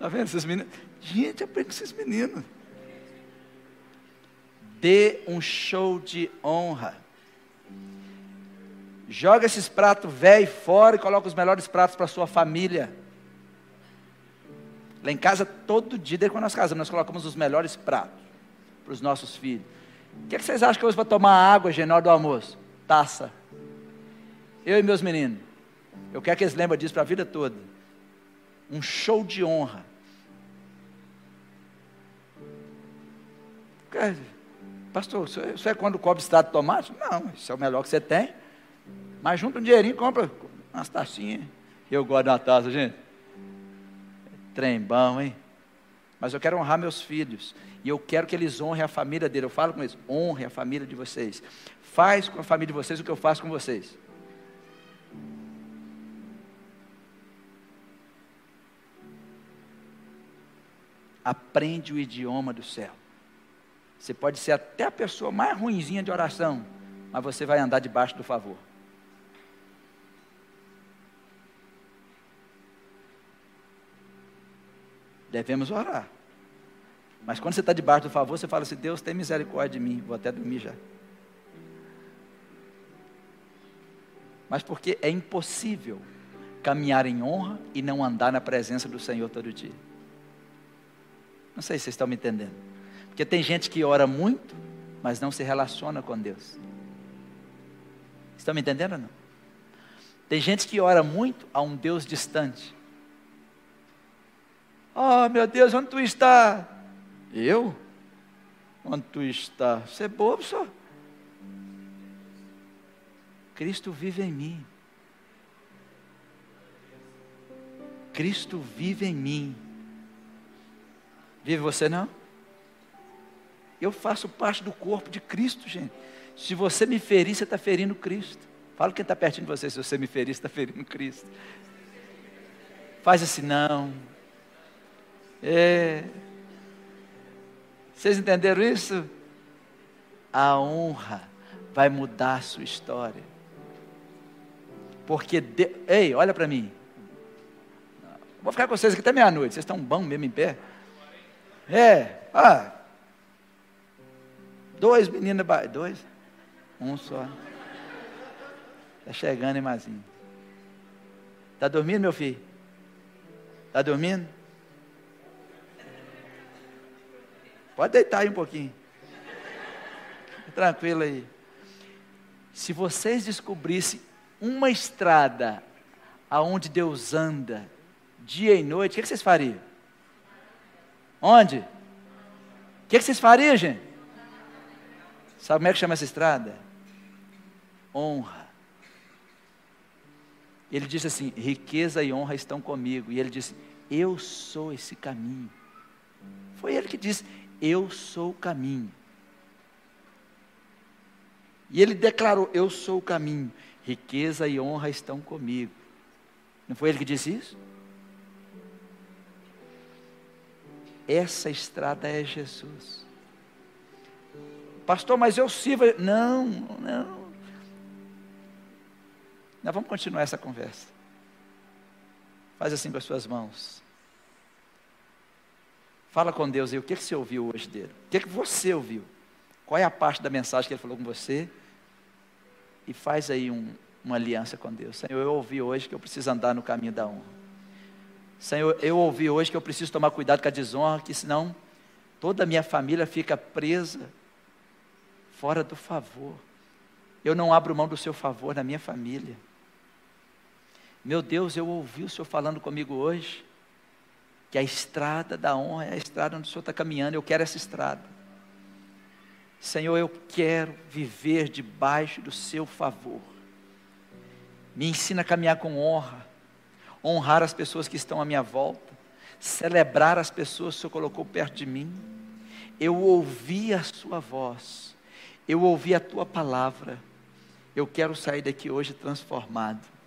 Tá vendo esses meninos? Gente, aprende com esses meninos. Dê um show de honra. Joga esses pratos velhos fora e coloca os melhores pratos para sua família. Lá em casa, todo dia, desde quando nós casamos, nós colocamos os melhores pratos para os nossos filhos. O que, é que vocês acham que eu uso para tomar água, gente, na hora do almoço? Taça. Eu e meus meninos. Eu quero que eles lembrem disso para a vida toda. Um show de honra. Pastor, isso é quando cobre estado de tomate? Não, isso é o melhor que você tem. Mas junta um dinheirinho, compra umas tacinhas. Eu gosto da taça, gente. Trem bom, hein? Mas eu quero honrar meus filhos. E eu quero que eles honrem a família dele. Eu falo com eles: honre a família de vocês. Faz com a família de vocês o que eu faço com vocês. Aprende o idioma do céu. Você pode ser até a pessoa mais ruinzinha de oração, mas você vai andar debaixo do favor. Devemos orar. Mas quando você está debaixo do favor, você fala assim: Deus tem misericórdia de mim, vou até dormir já. Mas porque é impossível caminhar em honra e não andar na presença do Senhor todo dia. Não sei se vocês estão me entendendo. Porque tem gente que ora muito, mas não se relaciona com Deus. Estão me entendendo ou não? Tem gente que ora muito a um Deus distante. Oh, meu Deus, onde tu está? Eu? Onde tu está? Você é bobo, só. Cristo vive em mim. Cristo vive em mim. Vive você não? Eu faço parte do corpo de Cristo, gente. Se você me ferir, você está ferindo Cristo. Fala quem está pertinho de você, se você me ferir, você está ferindo Cristo. Faz assim, não. É. Vocês entenderam isso? A honra vai mudar a sua história. Porque, de... ei, olha para mim. Vou ficar com vocês aqui até meia-noite. Vocês estão bom mesmo em pé? É, ah, Dois meninos, dois? Um só. Está chegando, hein, Mazinho? Está dormindo, meu filho? Está dormindo? Pode deitar aí um pouquinho. Tranquilo aí. Se vocês descobrissem uma estrada aonde Deus anda dia e noite, o que, vocês fariam? Onde? O que vocês fariam, gente? Sabe como é que chama essa estrada? Honra. Ele disse assim: riqueza e honra estão comigo. E ele disse: Eu sou esse caminho. Foi ele que disse: Eu sou o caminho. E ele declarou: Eu sou o caminho. Riqueza e honra estão comigo. Não foi ele que disse isso? Essa estrada é Jesus. Pastor, mas eu sirvo. Não, não. Nós vamos continuar essa conversa. Faz assim com as suas mãos. Fala com Deus aí, o que, que você ouviu hoje dele? O que, que você ouviu? Qual é a parte da mensagem que ele falou com você? E faz aí um, uma aliança com Deus. Senhor, eu ouvi hoje que eu preciso andar no caminho da honra. Senhor, eu ouvi hoje que eu preciso tomar cuidado com a desonra, que senão toda a minha família fica presa fora do favor. Eu não abro mão do seu favor na minha família. Meu Deus, eu ouvi o Senhor falando comigo hoje, que a estrada da honra é a estrada onde o Senhor está caminhando, eu quero essa estrada. Senhor, eu quero viver debaixo do seu favor. Me ensina a caminhar com honra, honrar as pessoas que estão à minha volta, celebrar as pessoas que o Senhor colocou perto de mim. Eu ouvi a Sua voz, eu ouvi a Tua palavra. Eu quero sair daqui hoje transformado.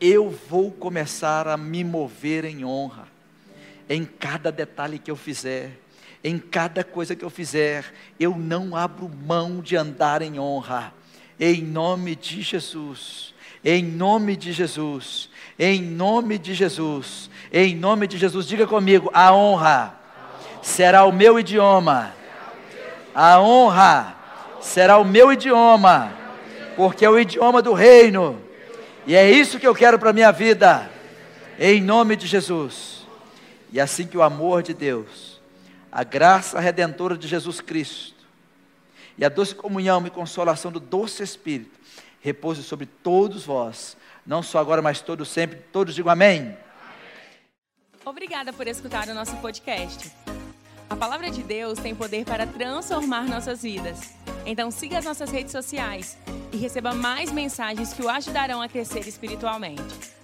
Eu vou começar a me mover em honra, em cada detalhe que eu fizer, em cada coisa que eu fizer, eu não abro mão de andar em honra, em nome de Jesus. Em nome de Jesus, em nome de Jesus, em nome de Jesus, diga comigo: a honra será o meu idioma, a honra será o meu idioma, porque é o idioma do reino, e é isso que eu quero para a minha vida, em nome de Jesus. E assim que o amor de Deus, a graça redentora de Jesus Cristo, e a doce comunhão e consolação do doce Espírito, repouse sobre todos vós, não só agora, mas todos sempre. Todos digam amém. Obrigada por escutar o nosso podcast. A palavra de Deus tem poder para transformar nossas vidas. Então siga as nossas redes sociais e receba mais mensagens que o ajudarão a crescer espiritualmente.